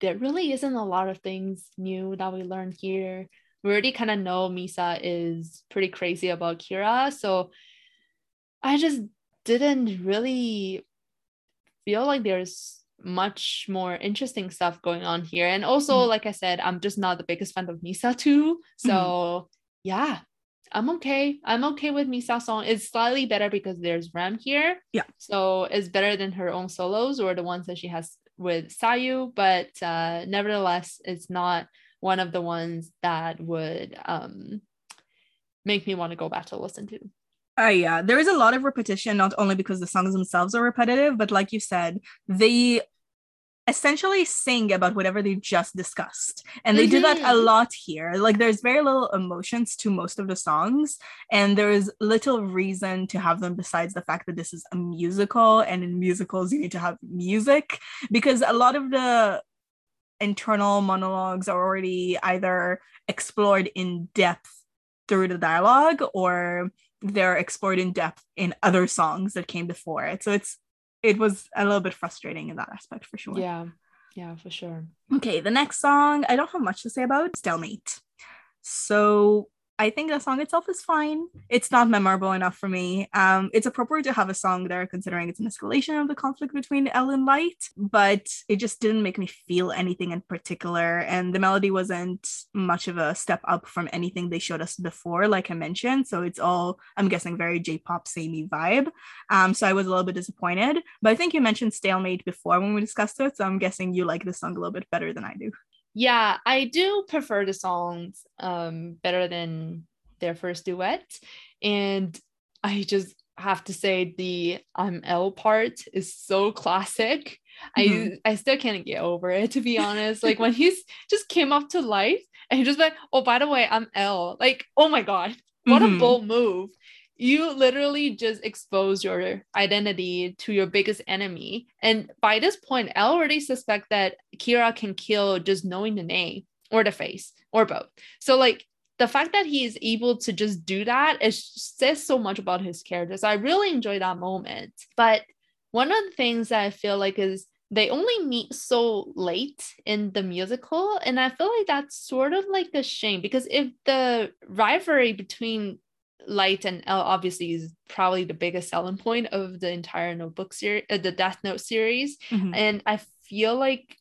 there really isn't a lot of things new that we learn here. We already kind of know Misa is pretty crazy about Kira. So I just didn't really feel like there's much more interesting stuff going on here. And also, mm-hmm. like I said, I'm just not the biggest fan of Misa too. So mm-hmm. yeah, I'm okay. I'm okay with Misa song. It's slightly better because there's Rem here.
Yeah.
So it's better than her own solos or the ones that she has with Sayu, but uh, nevertheless, it's not one of the ones that would um, make me want to go back to listen to.
Uh, yeah, there is a lot of repetition, not only because the songs themselves are repetitive, but like you said, they essentially sing about whatever they just discussed. And they mm-hmm. do that a mm-hmm. lot here. Like there's very little emotions to most of the songs, and there is little reason to have them besides the fact that this is a musical, and in musicals you need to have music because a lot of the internal monologues are already either explored in depth through the dialogue or they're explored in depth in other songs that came before it. So it's it was a little bit frustrating in that aspect for sure.
Yeah. Yeah, for sure.
Okay, the next song I don't have much to say about Stalemate. So I think the song itself is fine. It's not memorable enough for me. Um, it's appropriate to have a song there considering it's an escalation of the conflict between L and Light, but it just didn't make me feel anything in particular. And the melody wasn't much of a step up from anything they showed us before, like I mentioned. So it's all, I'm guessing, very J-pop samey vibe. Um, so I was a little bit disappointed. But I think you mentioned Stalemate before when we discussed it. So I'm guessing you like this song a little bit better than I do
yeah, I do prefer the songs um, better than their first duet. And I just have to say the I'm L part is so classic. Mm-hmm. I I still can't get over it to be honest. like when he's just came up to life and he just like, oh by the way, I'm L. Like, oh my god, what mm-hmm. a bold move you literally just expose your identity to your biggest enemy. And by this point, I already suspect that Kira can kill just knowing the name or the face or both. So like the fact that he is able to just do that it says so much about his character. So I really enjoy that moment. But one of the things that I feel like is they only meet so late in the musical and i feel like that's sort of like a shame because if the rivalry between light and obviously is probably the biggest selling point of the entire notebook series, uh, the Death Note series. Mm-hmm. And I feel like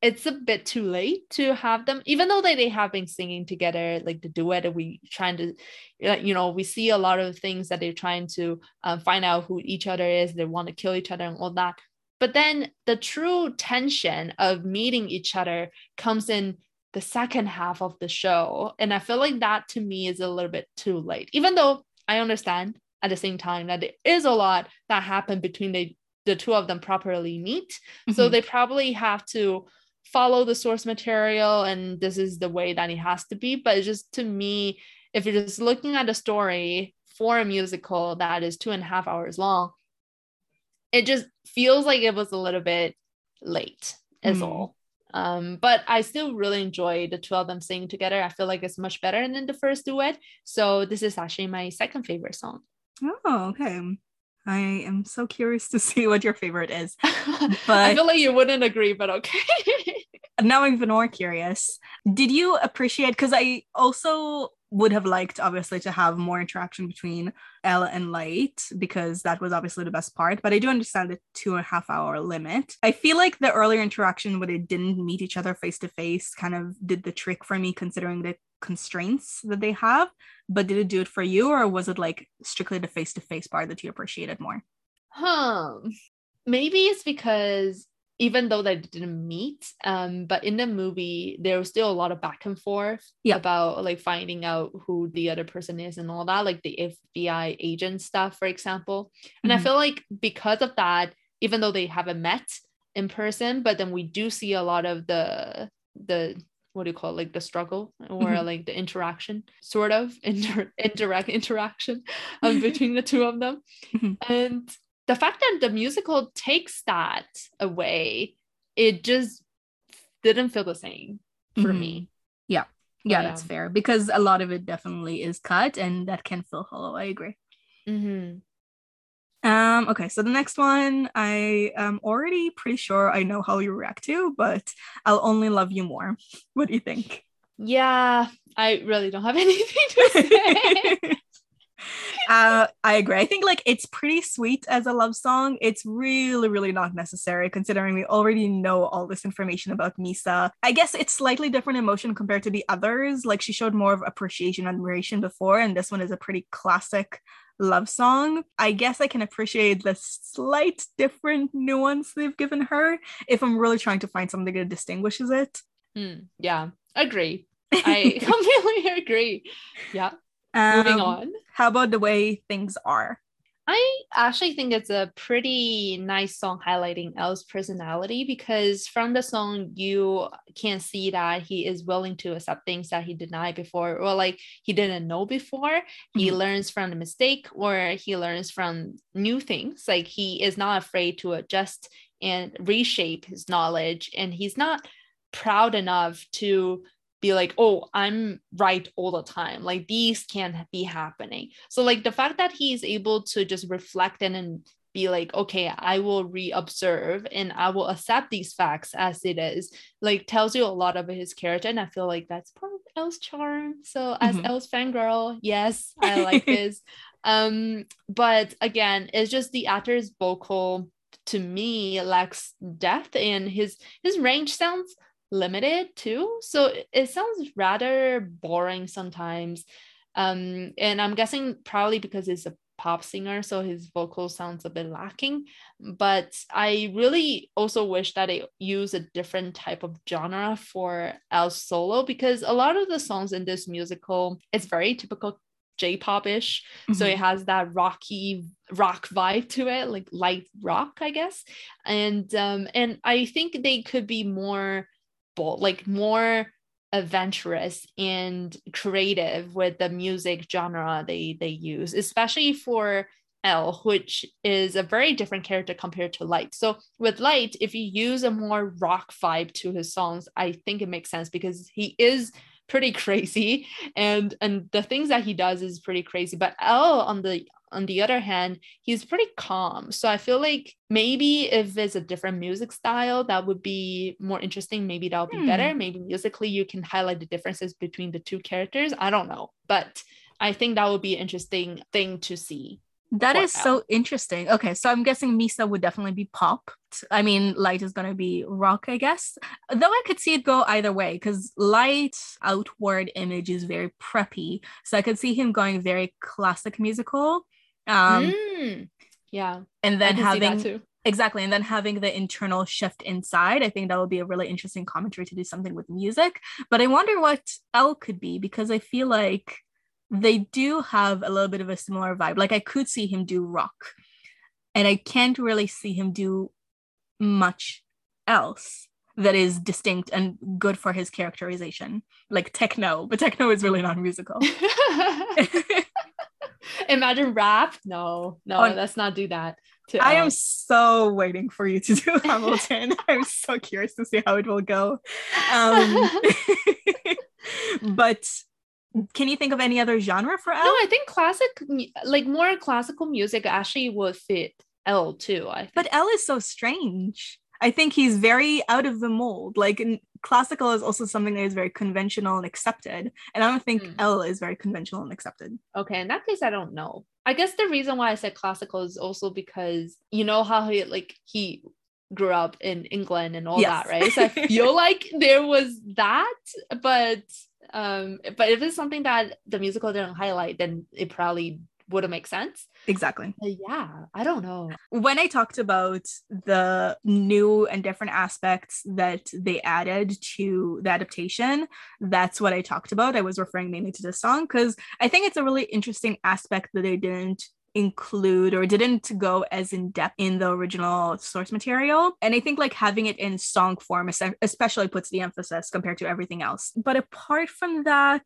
it's a bit too late to have them, even though they, they have been singing together, like the duet. We trying to, you know, we see a lot of things that they're trying to um, find out who each other is. They want to kill each other and all that. But then the true tension of meeting each other comes in the second half of the show. And I feel like that to me is a little bit too late, even though I understand at the same time that there is a lot that happened between the, the two of them properly meet. Mm-hmm. So they probably have to follow the source material and this is the way that it has to be. But just to me, if you're just looking at a story for a musical that is two and a half hours long, it just feels like it was a little bit late, is mm. all. Um, but I still really enjoy the two of them singing together. I feel like it's much better than the first duet. So this is actually my second favorite song.
Oh, okay. I am so curious to see what your favorite is.
But I feel like you wouldn't agree, but okay.
now I'm even more curious. Did you appreciate because I also would have liked obviously to have more interaction between L and Light because that was obviously the best part. But I do understand the two and a half hour limit. I feel like the earlier interaction where they didn't meet each other face to face kind of did the trick for me considering the constraints that they have. But did it do it for you or was it like strictly the face to face part that you appreciated more?
Huh. Maybe it's because even though they didn't meet um but in the movie there was still a lot of back and forth yeah. about like finding out who the other person is and all that like the fbi agent stuff for example and mm-hmm. i feel like because of that even though they haven't met in person but then we do see a lot of the the what do you call it? like the struggle or mm-hmm. like the interaction sort of inter- indirect interaction um, between the two of them mm-hmm. and the fact that the musical takes that away, it just didn't feel the same for mm-hmm. me.
Yeah. Yeah, that's fair because a lot of it definitely is cut and that can feel hollow. I agree. Mm-hmm. Um, okay, so the next one I am already pretty sure I know how you react to, but I'll only love you more. What do you think?
Yeah, I really don't have anything to say.
uh, I agree. I think like it's pretty sweet as a love song. It's really, really not necessary considering we already know all this information about Misa. I guess it's slightly different emotion compared to the others. Like she showed more of appreciation, admiration before, and this one is a pretty classic love song. I guess I can appreciate the slight different nuance they've given her if I'm really trying to find something that distinguishes it.
Mm, yeah, agree. I completely agree. Yeah. Um, Moving on.
How about the way things are?
I actually think it's a pretty nice song highlighting L's personality because from the song you can see that he is willing to accept things that he denied before or like he didn't know before. Mm-hmm. He learns from the mistake or he learns from new things. Like he is not afraid to adjust and reshape his knowledge and he's not proud enough to be like, oh, I'm right all the time. Like these can't be happening. So like the fact that he's able to just reflect and, and be like, okay, I will re-observe and I will accept these facts as it is, like tells you a lot of his character. And I feel like that's part of L's charm. So as mm-hmm. L's fangirl, yes, I like this. Um, but again, it's just the actor's vocal to me lacks depth and his his range sounds limited too. So it sounds rather boring sometimes. Um, and I'm guessing probably because he's a pop singer, so his vocal sounds a bit lacking. But I really also wish that it use a different type of genre for L's solo because a lot of the songs in this musical is very typical J-pop-ish. Mm-hmm. So it mm-hmm. has that rocky rock vibe to it, like light rock, I guess. And um, and I think they could be more bold, like more adventurous and creative with the music genre they they use, especially for L, which is a very different character compared to Light. So with Light, if you use a more rock vibe to his songs, I think it makes sense because he is pretty crazy and and the things that he does is pretty crazy. But L on the on the other hand, he's pretty calm. So I feel like maybe if it's a different music style, that would be more interesting. Maybe that'll be hmm. better. Maybe musically, you can highlight the differences between the two characters. I don't know. But I think that would be an interesting thing to see.
That is so interesting. Okay, so I'm guessing Misa would definitely be pop. I mean, Light is gonna be rock, I guess. Though I could see it go either way, because Light outward image is very preppy. So I could see him going very classic musical. Um,
mm, yeah.
And then having Exactly. And then having the internal shift inside, I think that would be a really interesting commentary to do something with music. But I wonder what L could be because I feel like they do have a little bit of a similar vibe. Like I could see him do rock, and I can't really see him do much else that is distinct and good for his characterization, like techno, but techno is really not musical.
Imagine rap. No, no, oh, let's not do that.
I am so waiting for you to do Hamilton. I'm so curious to see how it will go. Um, but can you think of any other genre for L?
No, I think classic, like more classical music, actually would fit L too. I think.
but L is so strange. I think he's very out of the mold. Like classical is also something that is very conventional and accepted, and I don't think mm. L is very conventional and accepted.
Okay, in that case, I don't know. I guess the reason why I said classical is also because you know how he like he grew up in England and all yes. that, right? So I feel like there was that, but um, but if it's something that the musical didn't highlight, then it probably wouldn't make sense.
Exactly.
But yeah, I don't know.
When I talked about the new and different aspects that they added to the adaptation, that's what I talked about. I was referring mainly to the song because I think it's a really interesting aspect that they didn't include or didn't go as in depth in the original source material. And I think like having it in song form especially puts the emphasis compared to everything else. But apart from that,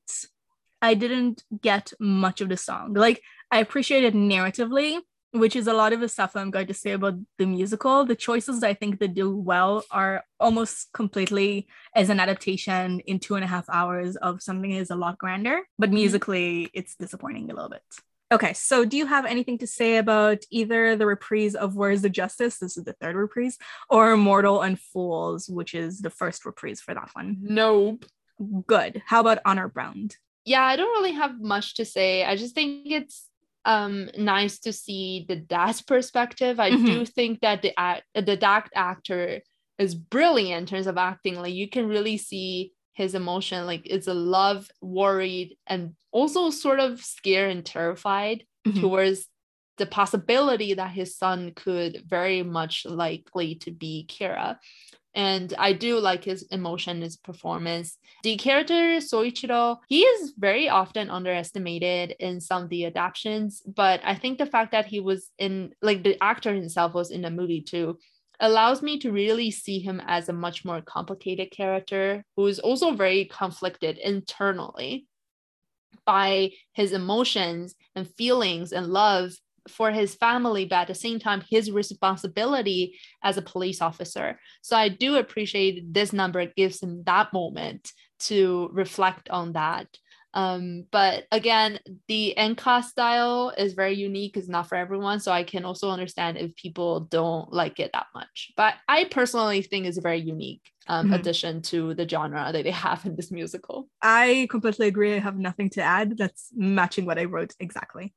I didn't get much of the song. Like I appreciate it narratively, which is a lot of the stuff I'm going to say about the musical. The choices I think that do well are almost completely as an adaptation in two and a half hours of something that is a lot grander, but mm-hmm. musically, mm-hmm. it's disappointing a little bit. Okay, so do you have anything to say about either the reprise of Where's the Justice? This is the third reprise, or Mortal and Fools, which is the first reprise for that one?
Nope.
Good. How about Honor Bound?
Yeah, I don't really have much to say. I just think it's um nice to see the dad's perspective. I mm-hmm. do think that the act the dad actor is brilliant in terms of acting. Like you can really see his emotion like it's a love worried and also sort of scared and terrified mm-hmm. towards the possibility that his son could very much likely to be Kira. And I do like his emotion, his performance. The character Soichiro, he is very often underestimated in some of the adaptations, but I think the fact that he was in, like the actor himself was in the movie too, allows me to really see him as a much more complicated character who is also very conflicted internally by his emotions and feelings and love for his family, but at the same time, his responsibility as a police officer. So I do appreciate this number gives him that moment to reflect on that. Um, but again, the enka style is very unique. It's not for everyone. So I can also understand if people don't like it that much. But I personally think it's a very unique um, mm-hmm. addition to the genre that they have in this musical.
I completely agree. I have nothing to add. That's matching what I wrote exactly.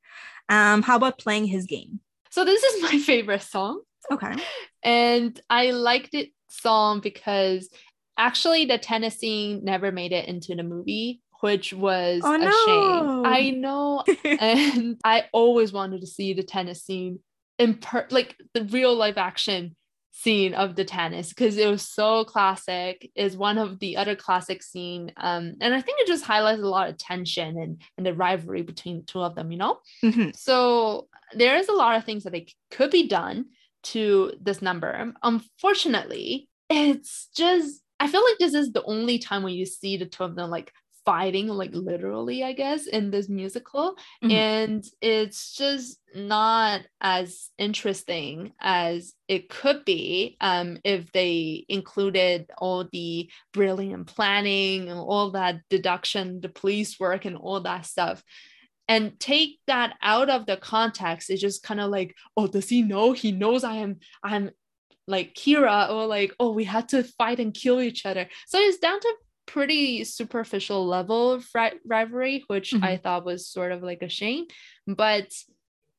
Um, how about playing his game?
So this is my favorite song.
Okay.
And I liked it song because actually the tennis scene never made it into the movie which was oh, a no. shame. I know. and I always wanted to see the tennis scene in per like the real life action scene of the tennis because it was so classic is one of the other classic scene um and i think it just highlights a lot of tension and and the rivalry between the two of them you know mm-hmm. so there is a lot of things that they could be done to this number unfortunately it's just I feel like this is the only time when you see the two of them like fighting like literally i guess in this musical mm-hmm. and it's just not as interesting as it could be um, if they included all the brilliant planning and all that deduction the police work and all that stuff. And take that out of the context it's just kind of like oh does he know? He knows i am i'm like kira or like oh we had to fight and kill each other. So it's down to pretty superficial level of rivalry, which mm-hmm. I thought was sort of like a shame. But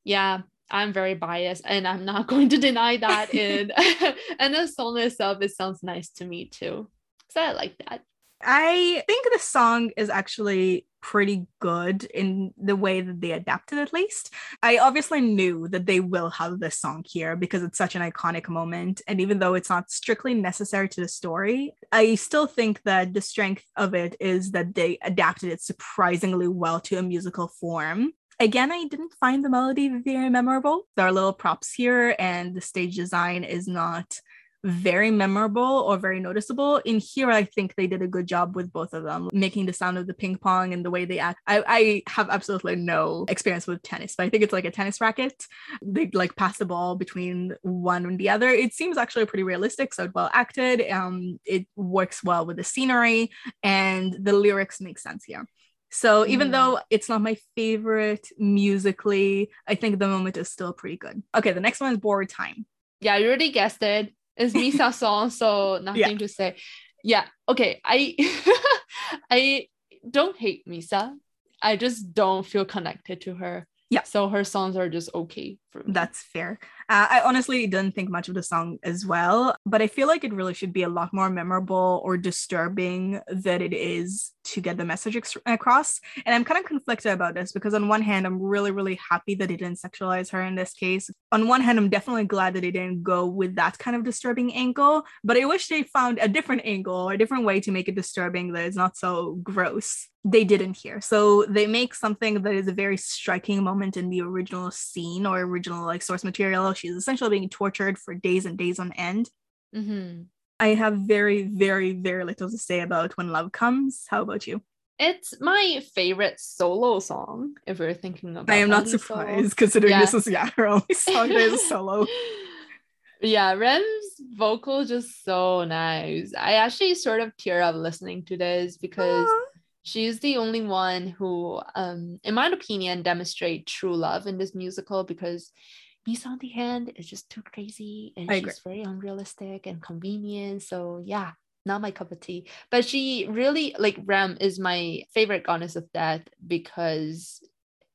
yeah, I'm very biased and I'm not going to deny that. and and the song itself, it sounds nice to me too. So I like that.
I think the song is actually pretty good in the way that they adapted at least. I obviously knew that they will have this song here because it's such an iconic moment. And even though it's not strictly necessary to the story, I still think that the strength of it is that they adapted it surprisingly well to a musical form. Again, I didn't find the melody very memorable. There are little props here, and the stage design is not very memorable or very noticeable. In here, I think they did a good job with both of them, making the sound of the ping pong and the way they act. I, I have absolutely no experience with tennis, but I think it's like a tennis racket. They like pass the ball between one and the other. It seems actually pretty realistic, so well acted. Um, it works well with the scenery, and the lyrics make sense here. So even mm. though it's not my favorite musically, I think the moment is still pretty good. Okay, the next one is Borrowed Time.
Yeah, you already guessed it. It's Misa song, so nothing yeah. to say. Yeah. Okay. I I don't hate Misa. I just don't feel connected to her.
Yeah.
So her songs are just okay for me.
That's fair. Uh, I honestly didn't think much of the song as well, but I feel like it really should be a lot more memorable or disturbing than it is to get the message ex- across. And I'm kind of conflicted about this because, on one hand, I'm really, really happy that they didn't sexualize her in this case. On one hand, I'm definitely glad that they didn't go with that kind of disturbing angle, but I wish they found a different angle or a different way to make it disturbing that is not so gross. They didn't here. So they make something that is a very striking moment in the original scene or original like source material. She's essentially being tortured for days and days on end.
Mm-hmm.
I have very, very, very little to say about When Love Comes. How about you?
It's my favorite solo song, if we're thinking about
I am not surprised considering yeah. this is yeah, her only song that is solo.
yeah, Rem's vocal just so nice. I actually sort of tear up listening to this because Aww. She's the only one who, um, in my opinion, demonstrate true love in this musical because Miss on the hand is just too crazy and I she's agree. very unrealistic and convenient. So yeah, not my cup of tea. But she really like Rem is my favorite goddess of death because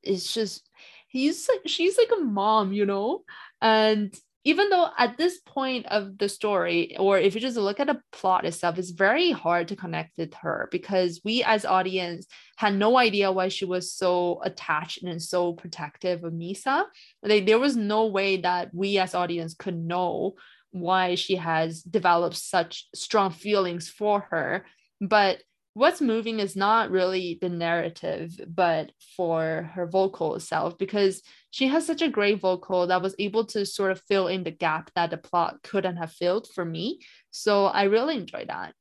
it's just he's like she's like a mom, you know? And even though at this point of the story, or if you just look at the plot itself, it's very hard to connect with her because we as audience had no idea why she was so attached and so protective of Misa. Like there was no way that we as audience could know why she has developed such strong feelings for her. But what's moving is not really the narrative, but for her vocal itself, because she has such a great vocal that was able to sort of fill in the gap that the plot couldn't have filled for me. So I really enjoy that.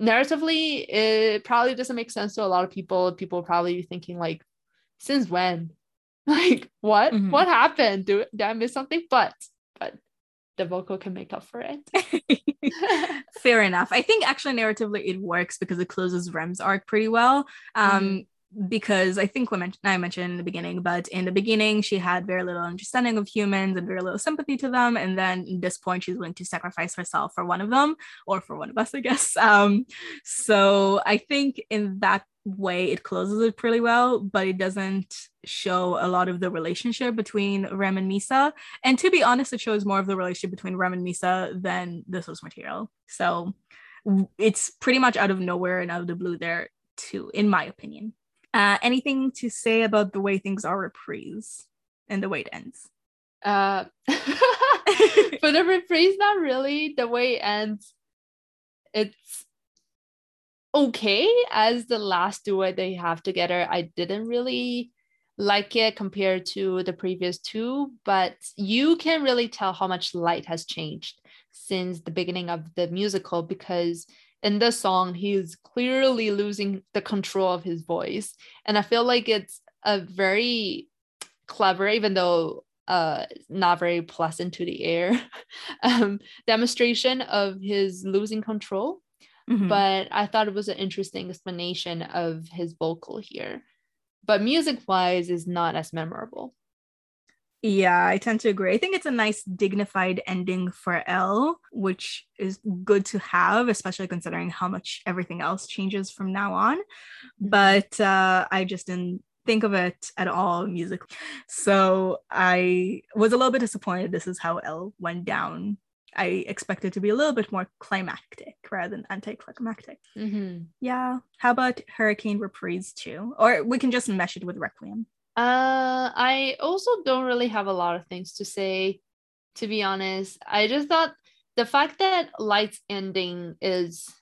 Narratively, it probably doesn't make sense to a lot of people. People probably be thinking like, since when? Like what? Mm-hmm. What happened? Do did I miss something? But but the vocal can make up for
it. Fair enough. I think actually narratively it works because it closes Rem's arc pretty well. Um, mm because I think we mentioned I mentioned in the beginning, but in the beginning she had very little understanding of humans and very little sympathy to them, and then at this point she's willing to sacrifice herself for one of them or for one of us, I guess. Um, so I think in that way it closes it pretty well, but it doesn't show a lot of the relationship between Rem and Misa. And to be honest, it shows more of the relationship between Rem and Misa than the source material. So it's pretty much out of nowhere and out of the blue there too, in my opinion. Uh, anything to say about the way things are reprise and the way it ends?
Uh, for the reprise, not really. The way it ends, it's okay as the last duet they have together. I didn't really like it compared to the previous two, but you can really tell how much light has changed since the beginning of the musical because in this song he's clearly losing the control of his voice and i feel like it's a very clever even though uh not very pleasant to the ear um demonstration of his losing control mm-hmm. but I thought it was an interesting explanation of his vocal here. But music wise is not as memorable.
Yeah, I tend to agree. I think it's a nice dignified ending for L, which is good to have, especially considering how much everything else changes from now on. Mm-hmm. But uh, I just didn't think of it at all musically. So I was a little bit disappointed this is how L went down I expected to be a little bit more climactic rather than anticlimactic.
Mm-hmm.
Yeah. How about Hurricane Reprise 2? Or we can just mesh it with Requiem.
Uh, I also don't really have a lot of things to say, to be honest. I just thought the fact that Light's ending is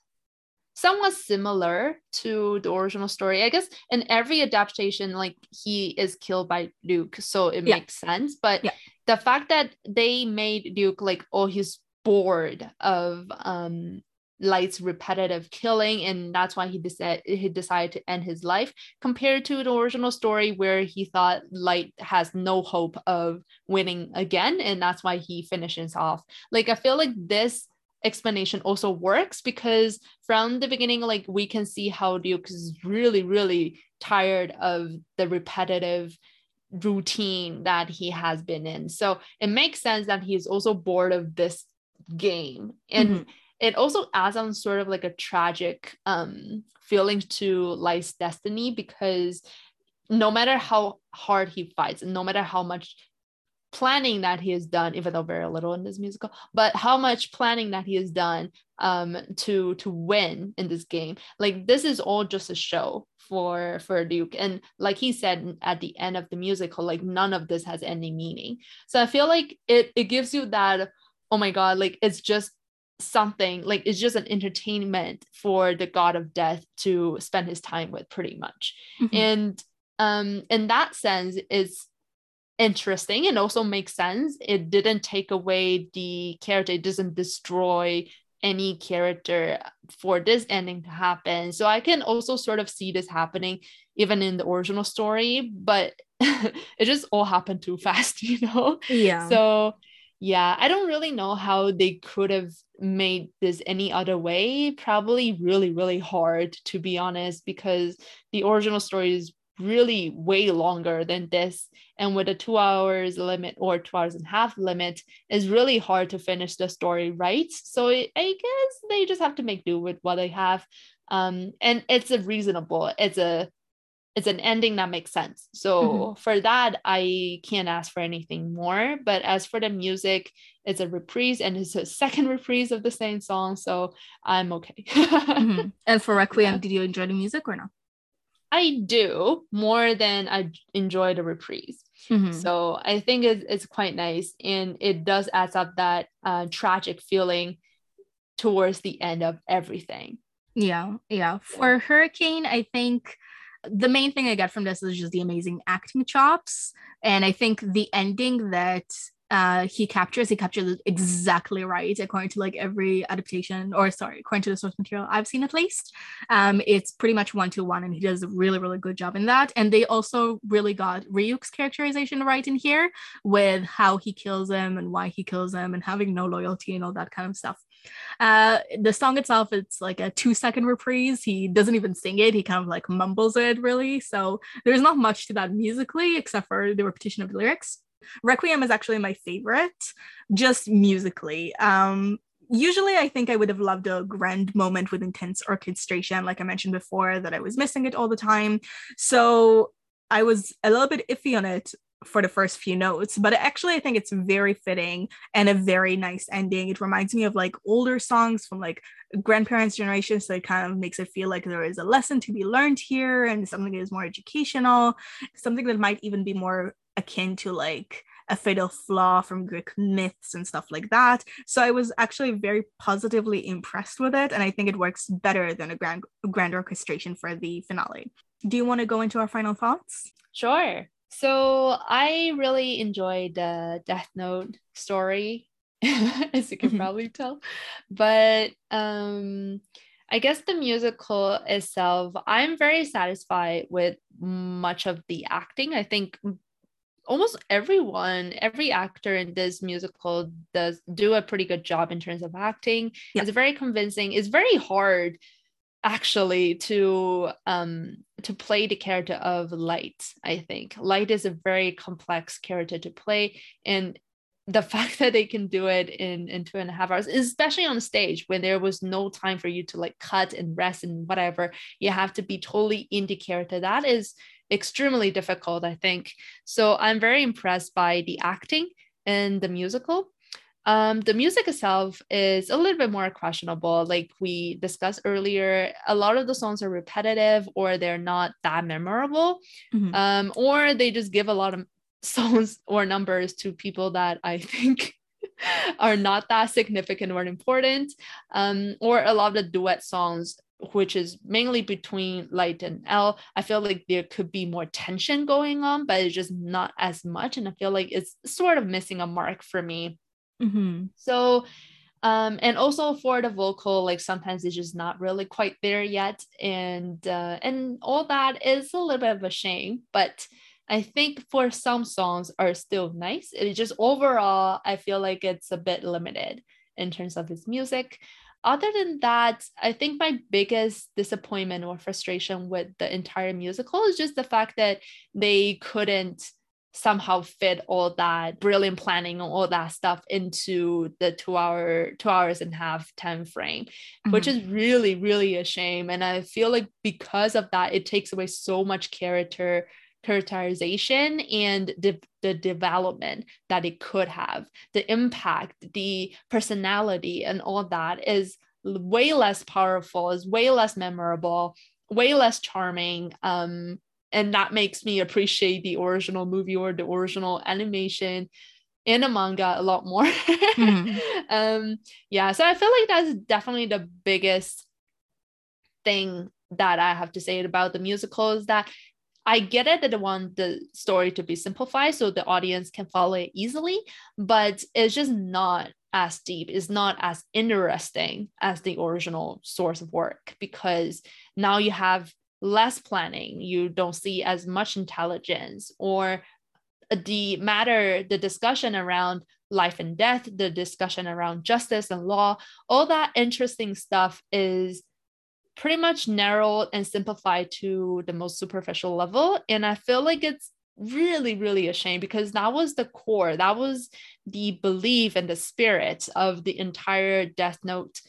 somewhat similar to the original story. I guess in every adaptation, like he is killed by Ryuk, so it yeah. makes sense. But yeah. the fact that they made Ryuk like, oh, he's bored of um Light's repetitive killing, and that's why he decided he decided to end his life. Compared to the original story, where he thought Light has no hope of winning again, and that's why he finishes off. Like I feel like this explanation also works because from the beginning, like we can see how Ryuk is really, really tired of the repetitive routine that he has been in. So it makes sense that he's also bored of this game. And mm-hmm. It also adds on sort of like a tragic um feeling to Light's destiny because no matter how hard he fights, no matter how much planning that he has done, even though very little in this musical, but how much planning that he has done um, to to win in this game. Like this is all just a show for for Ryuk and like he said at the end of the musical, like none of this has any meaning. So I feel like it it gives you that oh my god, like it's just something like it's just an entertainment for the god of death to spend his time with pretty much mm-hmm. and um in that sense it's interesting and also makes sense. It didn't take away the character, it doesn't destroy any character for this ending to happen. So I can also sort of see this happening even in the original story, but it just all happened too fast, you know?
Yeah.
So yeah, I don't really know how they could have made this any other way. Probably really, really hard to be honest, because the original story is really way longer than this. And with a two hours limit or two hours and a half limit it's really hard to finish the story right? So i guess they just have to make do with what they have. Um and it's a reasonable it's a it's an ending that makes sense so mm-hmm. for that i can't ask for anything more but as for the music it's a reprise and it's a second reprise of the same song so i'm okay
mm-hmm. and for requiem yeah. did you enjoy the music or not
I do more than I enjoy the reprise. Mm-hmm. So I think it's, it's quite nice. And it does add up that uh, tragic feeling towards the end of everything.
Yeah. Yeah. For Hurricane, I think the main thing I get from this is just the amazing acting chops. And I think the ending that uh he captures he captures it exactly right according to like every adaptation or sorry according to the source material i've seen at least. Um it's pretty much one to one and he does a really really good job in that. And they also really got ryuk's characterization right in here with how he kills him and why he kills him and having no loyalty and all that kind of stuff uh the song itself it's like a two second reprise he doesn't even sing it he kind of like mumbles it really so there's not much to that musically except for the repetition of the lyrics Requiem is actually my favorite, just musically. Um, usually I think I would have loved a grand moment with intense orchestration, like I mentioned before, that I was missing it all the time. So I was a little bit iffy on it for the first few notes, but actually I think it's very fitting and a very nice ending. It reminds me of like older songs from like grandparents' generation, so it kind of makes it feel like there is a lesson to be learned here and something that is more educational, something that might even be more akin to like a fatal flaw from Greek myths and stuff like that. So I was actually very positively impressed with it, and I think it works better than a grand grand orchestration for the finale. Do you want to go into our final thoughts?
Sure. So I really enjoyed the Death Note story, as you can mm-hmm. probably tell. But um I guess the musical itself, I'm very satisfied with much of the acting. I think almost everyone, every actor in this musical does do a pretty good job in terms of acting. Yeah. It's very convincing. It's very hard actually to um to play the character of light i think light is a very complex character to play and the fact that they can do it in in two and a half hours especially on stage when there was no time for you to like cut and rest and whatever you have to be totally into character that is extremely difficult, I think. So I'm very impressed by the acting in the musical. Um, the music itself is a little bit more questionable. Like we discussed earlier, a lot of the songs are repetitive or they're not that memorable, mm-hmm. um, or they just give a lot of songs or numbers to people that I think are not that significant or important, um, or a lot of the duet songs which is mainly between light and L. I feel like there could be more tension going on, but it's just not as much. And I feel like it's sort of missing a mark for me. Mm-hmm. So, um, and also for the vocal, like sometimes it's just not really quite there yet, and uh, and all that is a little bit of a shame. But I think for some songs are still nice. It just overall, I feel like it's a bit limited in terms of its music. Other than that, I think my biggest disappointment or frustration with the entire musical is just the fact that they couldn't somehow fit all that brilliant planning and all that stuff into the two hour two hours and a half time frame mm-hmm. which is really really a shame. And i feel like because of that it takes away so much character characterization and de- the development that it could have. The impact the personality and all that is way less powerful is way less memorable way less charming. Um, and that makes me appreciate the original movie or the original animation in a manga a lot more mm-hmm. um yeah so i feel like that's definitely the biggest thing that i have to say about the musical is that I get it that they want the story to be simplified so the audience can follow it easily, but it's just not as deep, it's not as interesting as the original source of work because now you have less planning, you don't see as much intelligence or the matter, the discussion around life and death, the discussion around justice and law, all that interesting stuff is pretty much narrowed and simplified to the most superficial level. And I feel like it's really, really a shame because that was the core, that was the belief and the spirit of the entire Death Note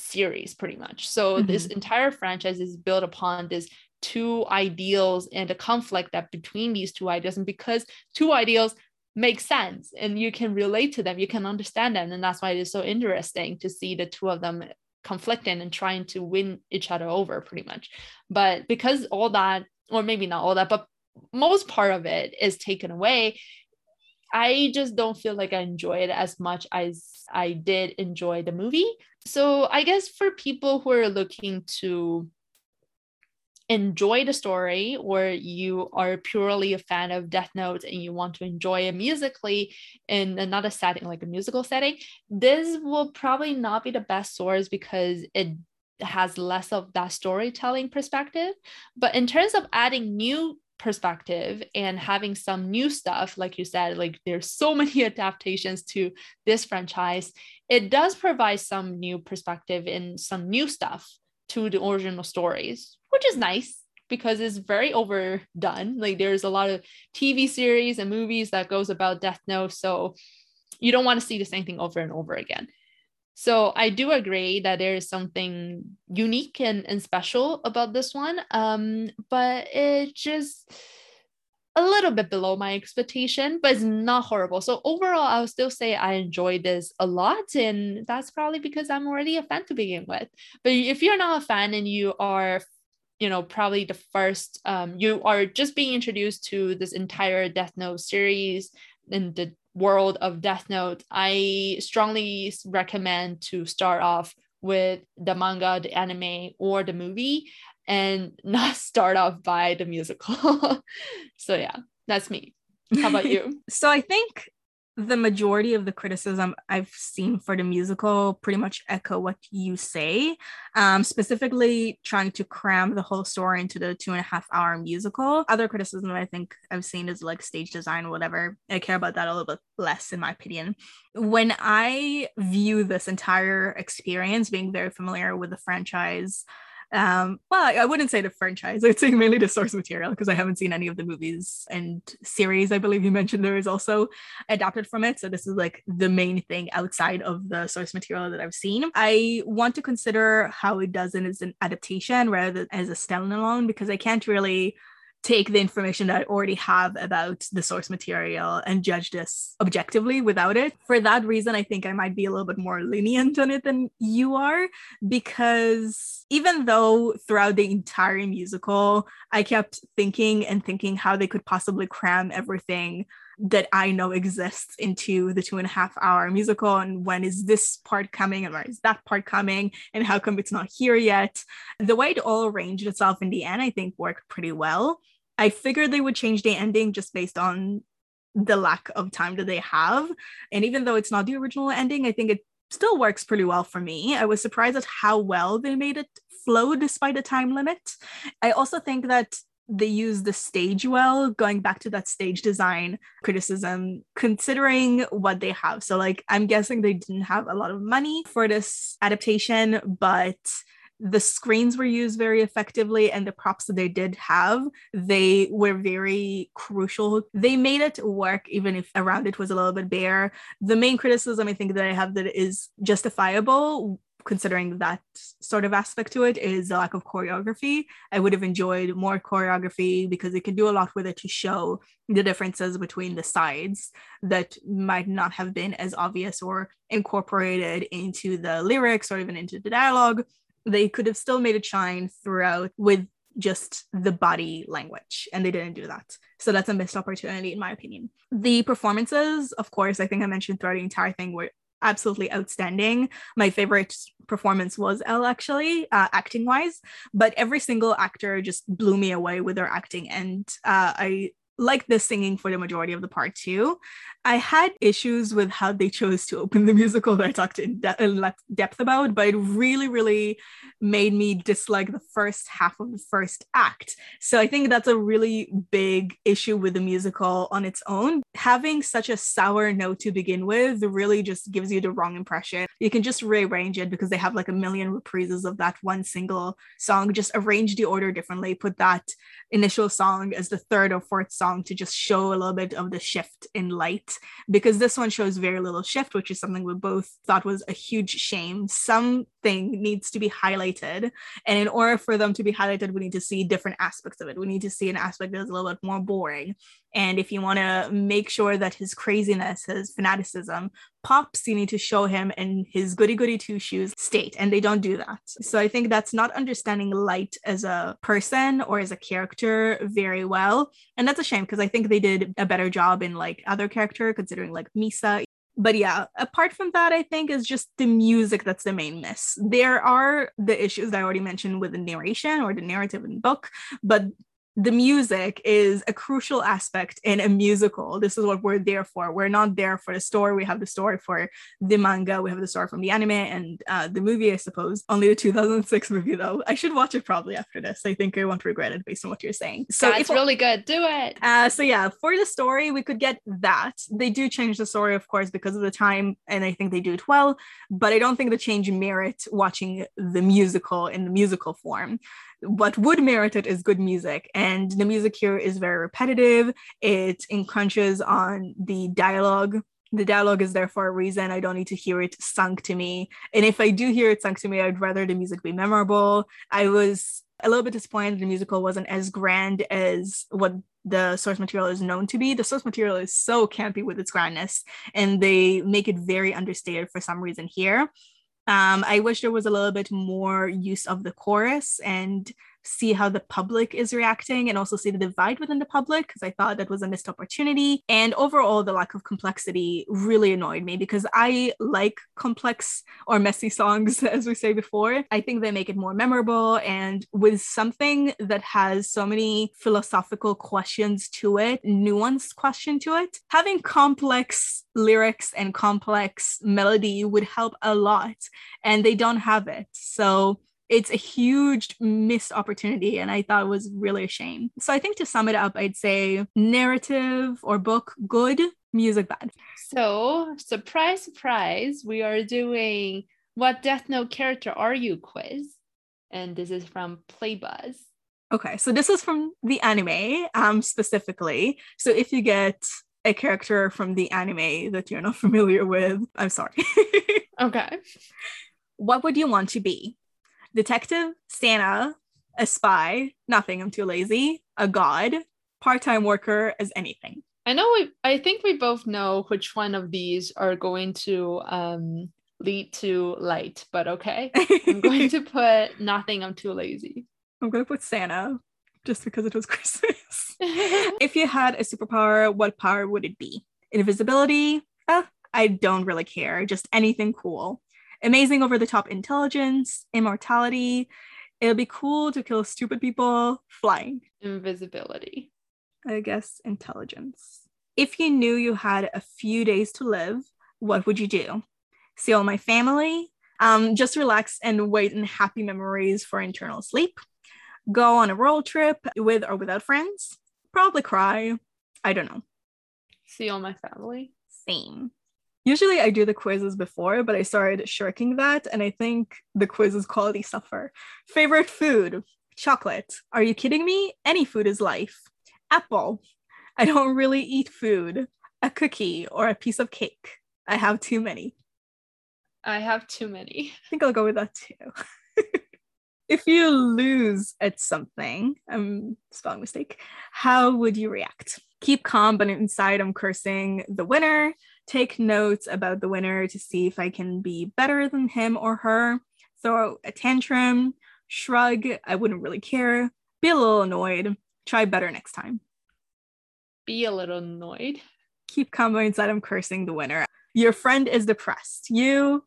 series, pretty much. So mm-hmm. this entire franchise is built upon this two ideals and a conflict that between these two ideals. And because two ideals make sense and you can relate to them, you can understand them. And that's why it is so interesting to see the two of them conflicting and trying to win each other over pretty much but because all that or maybe not all that but most part of it is taken away i just don't feel like i enjoy it as much as i did enjoy the movie so i guess for people who are looking to enjoy the story or you are purely a fan of Death Note and you want to enjoy it musically in another setting, like a musical setting, this will probably not be the best source because it has less of that storytelling perspective. But in terms of adding new perspective and mm. having some new stuff like you said like there's so many adaptations to this franchise it does provide some new perspective and some new stuff to the original stories which is nice because it's very overdone. Like there's a lot of TV series and movies that goes about Death Note, so you don't want to see the same thing over and over again. So I do agree that there is something unique and, and special about this one. Um, but it just a little bit below my expectation, but it's not horrible. So overall, I would still say I enjoyed this a lot, and that's probably because I'm already a fan to begin with. But if you're not a fan and you are you know probably the first um, you are just being introduced to this entire death note series in the world of death note i strongly recommend to start off with the manga the anime or the movie and not start off by the musical. So yeah that's me. How about you?
So i think the majority of the criticism I've seen for the musical pretty much echo what you say, um, specifically trying to cram the whole story into the two and a half hour musical. Other criticism I think I've seen is like stage design whatever. I care about that a little bit less, in my opinion. When I view this entire experience, being very familiar with the franchise, um, well, I wouldn't say the franchise. I'd say mainly the source material because I haven't seen any of the movies and series. I believe you mentioned there is also adapted from it. So this is like the main thing outside of the source material that I've seen. I want to consider how it does it as an adaptation rather than as a standalone because I can't really take the information that I already have about the source material and judge this objectively without it. For that reason, I think I might be a little bit more lenient on it than you are, because even though throughout the entire musical, I kept thinking and thinking how they could possibly cram everything that I know exists into the two and a half hour musical and when is this part coming and where is that part coming and how come it's not here yet. The way it all arranged itself in the end, I think worked pretty well. I figured they would change the ending just based on the lack of time that they have. And even though it's not the original ending, I think it still works pretty well for me. I was surprised at how well they made it flow despite the time limit. I also think that they use the stage well, going back to that stage design criticism, considering what they have. So, like, I'm guessing they didn't have a lot of money for this adaptation, but the screens were used very effectively and the props that they did have they were very crucial they made it work even if around it was a little bit bare the main criticism i think that i have that is justifiable considering that sort of aspect to it is the lack of choreography. I would have enjoyed more choreography because it can do a lot with it to show the differences between the sides that might not have been as obvious or incorporated into the lyrics or even into the dialogue. They could have still made it shine throughout with just the body language and they didn't do that so that's a missed opportunity in my opinion the performances of course i think i mentioned throughout the entire thing were absolutely outstanding. My favorite performance was L, actually, uh, acting wise, but every single actor just blew me away with their acting. And uh, I like the singing for the majority of the part too. I had issues with how they chose to open the musical that I talked in, de- in depth about, but it really, really made me dislike the first half of the first act. So I think that's a really big issue with the musical on its own. Having such a sour note to begin with really just gives you the wrong impression. You can just rearrange it because they have like a million reprises of that one single song. Just arrange the order differently, put that initial song as the third or fourth song to just show a little bit of the shift in light because this one shows very little shift which is something we both thought was a huge shame something needs to be highlighted and in order for them to be highlighted we need to see different aspects of it we need to see an aspect that's a little bit more boring and if you want to make sure that his craziness, his fanaticism pops, you need to show him in his goody goody two shoes state. And they don't do that. So I think that's not understanding Light as a person or as a character very well. And that's a shame because I think they did a better job in like other character, considering like Misa but yeah, apart from that, I think is just the music that's the main miss. There are the issues that I already mentioned with the narration or the narrative in the book, but the music is a crucial aspect in a musical. This is what we're there for. We're not there for the story. We have the story for the manga. We have the story from the anime and uh, the movie, I suppose. Only the 2006 movie, though. I should watch it probably after this. I think I won't regret it based on what you're saying.
So it's really good. Do it.
Uh, so yeah, for the story, we could get that. They do change the story, of course, because of the time, and I think they do it well. But I don't think the change merit watching the musical in the musical form what would merit it is good music and the music here is very repetitive. It encroaches on the dialogue. The dialogue is there for a reason. I don't need to hear it sung to me. And if i do hear it sung to me i'd rather the music be memorable. I was a little bit disappointed the musical wasn't as grand as what the source material is known to be. The source material is so campy with its grandness, and they make it very understated for some reason here. Um, I wish there was a little bit more use of the chorus and see how the public is reacting and also see the divide within the public because I thought that was a missed opportunity. And overall, the lack of complexity really annoyed me because I like complex or messy songs, as we say before. I think they make it more memorable. And with something that has so many philosophical questions to it, nuanced question to it, having complex lyrics and complex melody would help a lot. And they don't have it. So it's a huge missed opportunity and i thought it was really a shame. So i think to sum it up i'd say narrative or book good music bad.
So surprise surprise we are doing what death note character are you quiz and this is from playbuzz.
Okay so this is from the anime um specifically. So if you get a character from the anime that you're not familiar with i'm sorry.
Okay.
What would you want to be Detective Santa, a spy, nothing, I'm too lazy, a god, part-time worker as anything.
I know we I think we both know which one of these are going to um lead to light, but okay. I'm going to put nothing, I'm too lazy.
I'm gonna put Santa just because it was Christmas. if you had a superpower, what power would it be? Invisibility? Uh, I don't really care. Just anything cool. Amazing over the top intelligence, immortality. It'll be cool to kill stupid people flying.
Invisibility.
I guess intelligence. If you knew you had a few days to live, what would you do? See all my family? Um, just relax and wait in happy memories for internal sleep. Go on a road trip with or without friends? Probably cry. I don't know.
See all my family.
Same. Usually I do the quizzes before, but I started shirking that, and I think the quizzes quality suffer. Favorite food? Chocolate. Are you kidding me? Any food is life. Apple. I don't really eat food. A cookie or a piece of cake. I have too many.
I have too many.
I think I'll go with that too. if you lose at something, um, spelling mistake, how would you react? Keep calm, but inside I'm cursing the winner. Take notes about the winner to see if I can be better than him or her. Throw a tantrum, shrug, I wouldn't really care. Be a little annoyed. Try better next time.
Be a little annoyed.
Keep calm, inside I'm cursing the winner. Your friend is depressed. You,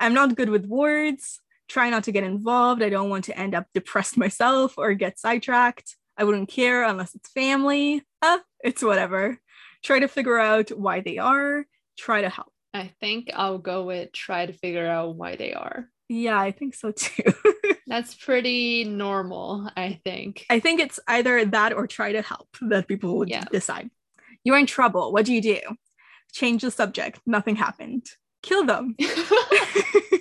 I'm not good with words. Try not to get involved. I don't want to end up depressed myself or get sidetracked. I wouldn't care unless it's family. Uh, it's whatever. Try to figure out why they are. Try to help.
I think I'll go with try to figure out why they are.
Yeah, I think so too.
That's pretty normal, I think.
I think it's either that or try to help that people would
Yeah.
decide. You're in trouble. What do you do? Change the subject. Nothing happened. Kill them.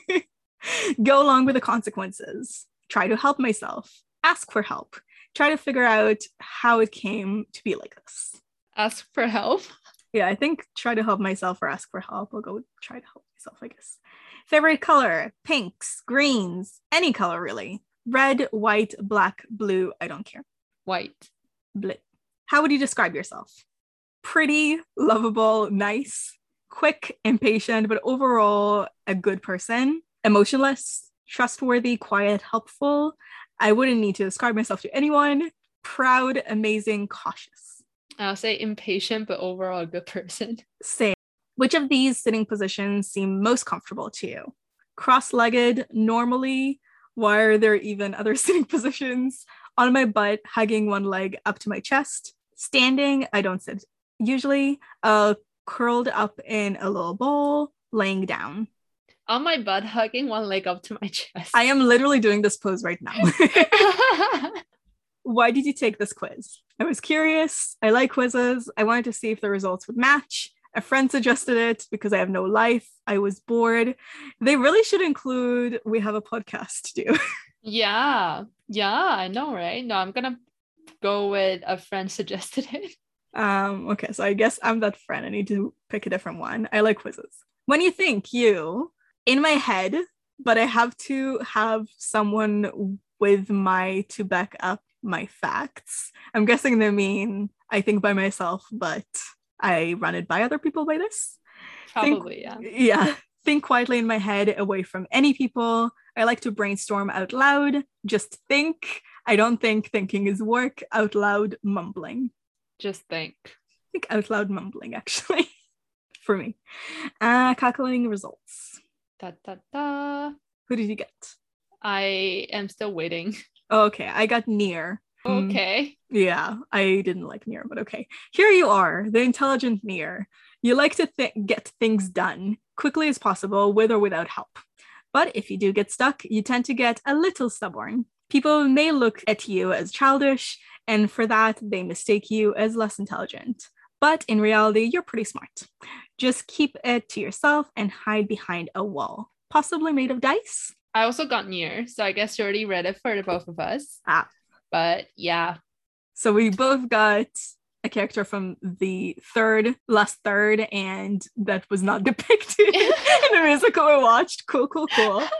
Go along with the consequences. Try to help myself. Ask for help. Try to figure out how it came to be like this.
Ask for help.
Yeah, I think try to help myself or ask for help. I'll go try to help myself, I guess. Favorite color pinks, greens, any color really. Red, white, black, blue, I don't care.
White.
Blit. How would you describe yourself? Pretty, lovable, nice, quick, impatient, but overall a good person. Emotionless, trustworthy, quiet, helpful. I wouldn't need to describe myself to anyone. Proud, amazing, cautious.
I'll say impatient, but overall a good person.
Say, which of these sitting positions seem most comfortable to you? Cross legged, normally. Why are there even other sitting positions? On my butt, hugging one leg up to my chest. Standing, I don't sit usually. Uh, curled up in a little ball, laying down.
On my butt, hugging one leg up to my chest.
I am literally doing this pose right now. Why did you take this quiz? I was curious. I like quizzes. I wanted to see if the results would match. A friend suggested it because I have no life. I was bored. They really should include we have a podcast to do.
yeah. Yeah, I know, right? No, I'm gonna go with a friend suggested it.
Um, okay, so I guess I'm that friend. I need to pick a different one. I like quizzes. When you think you, in my head, but I have to have someone with my to back up my facts. I'm guessing they mean I think by myself, but I run it by other people by this.
Probably, yeah.
Yeah. Think quietly in my head, away from any people. I like to brainstorm out loud. Just think. I don't think thinking is work. Out loud mumbling.
Just think.
I think out loud mumbling actually for me. Uh, calculating results.
Da, da, da.
Who did you get?
I am still waiting.
Oh, okay, I got near. Hmm,
Okay.
Yeah, I didn't like near, but okay. Here you are, the intelligent near. You like to th- get things done quickly as possible, with or without help. But if you do get stuck, you tend to get a little stubborn. People may look at you as childish, and for that, they mistake you as less intelligent. But in reality, you're pretty smart. Just keep it to yourself and hide behind a wall, possibly made of dice.
I also got near, so I guess you already read it for the both of us.
Ah.
But yeah,
So we both got a character from the third, last third, and that was not depicted in the musical we watched. Cool, cool, cool.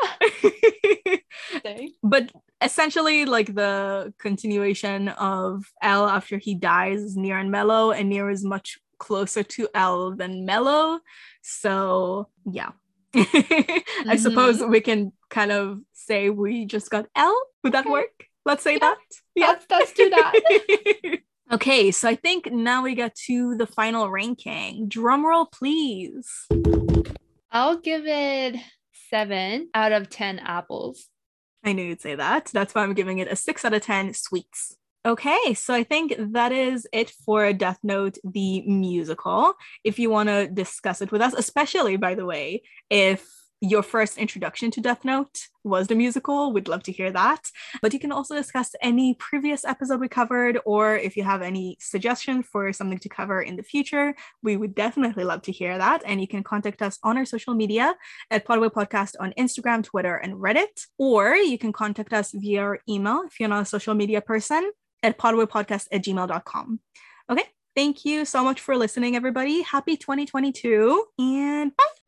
But essentially like the continuation of L after he dies, is Near and Mello, and Near is much closer to L than Mello. So yeah. Mm-hmm. I suppose we can kind of say we just got L. Would that okay. work? Let's say yeah. that.
Yeah, let's, let's do that.
okay, so I think now we got to the final ranking. Drum roll, please.
I'll give it seven out of 10 apples.
I knew you'd say that. That's why I'm giving it a six out of 10 sweets. Okay, so I think that is it for Death Note, the musical. If you want to discuss it with us, especially, by the way, if your first introduction to Death Note was the musical, we'd love to hear that. But you can also discuss any previous episode we covered, or if you have any suggestions for something to cover in the future, we would definitely love to hear that. And you can contact us on our social media at Podway Podcast on Instagram, Twitter, and Reddit, or you can contact us via our email if you're not a social media person at podwaypodcast at gmail.com. Okay, thank you so much for listening, everybody. Happy 2022 and bye.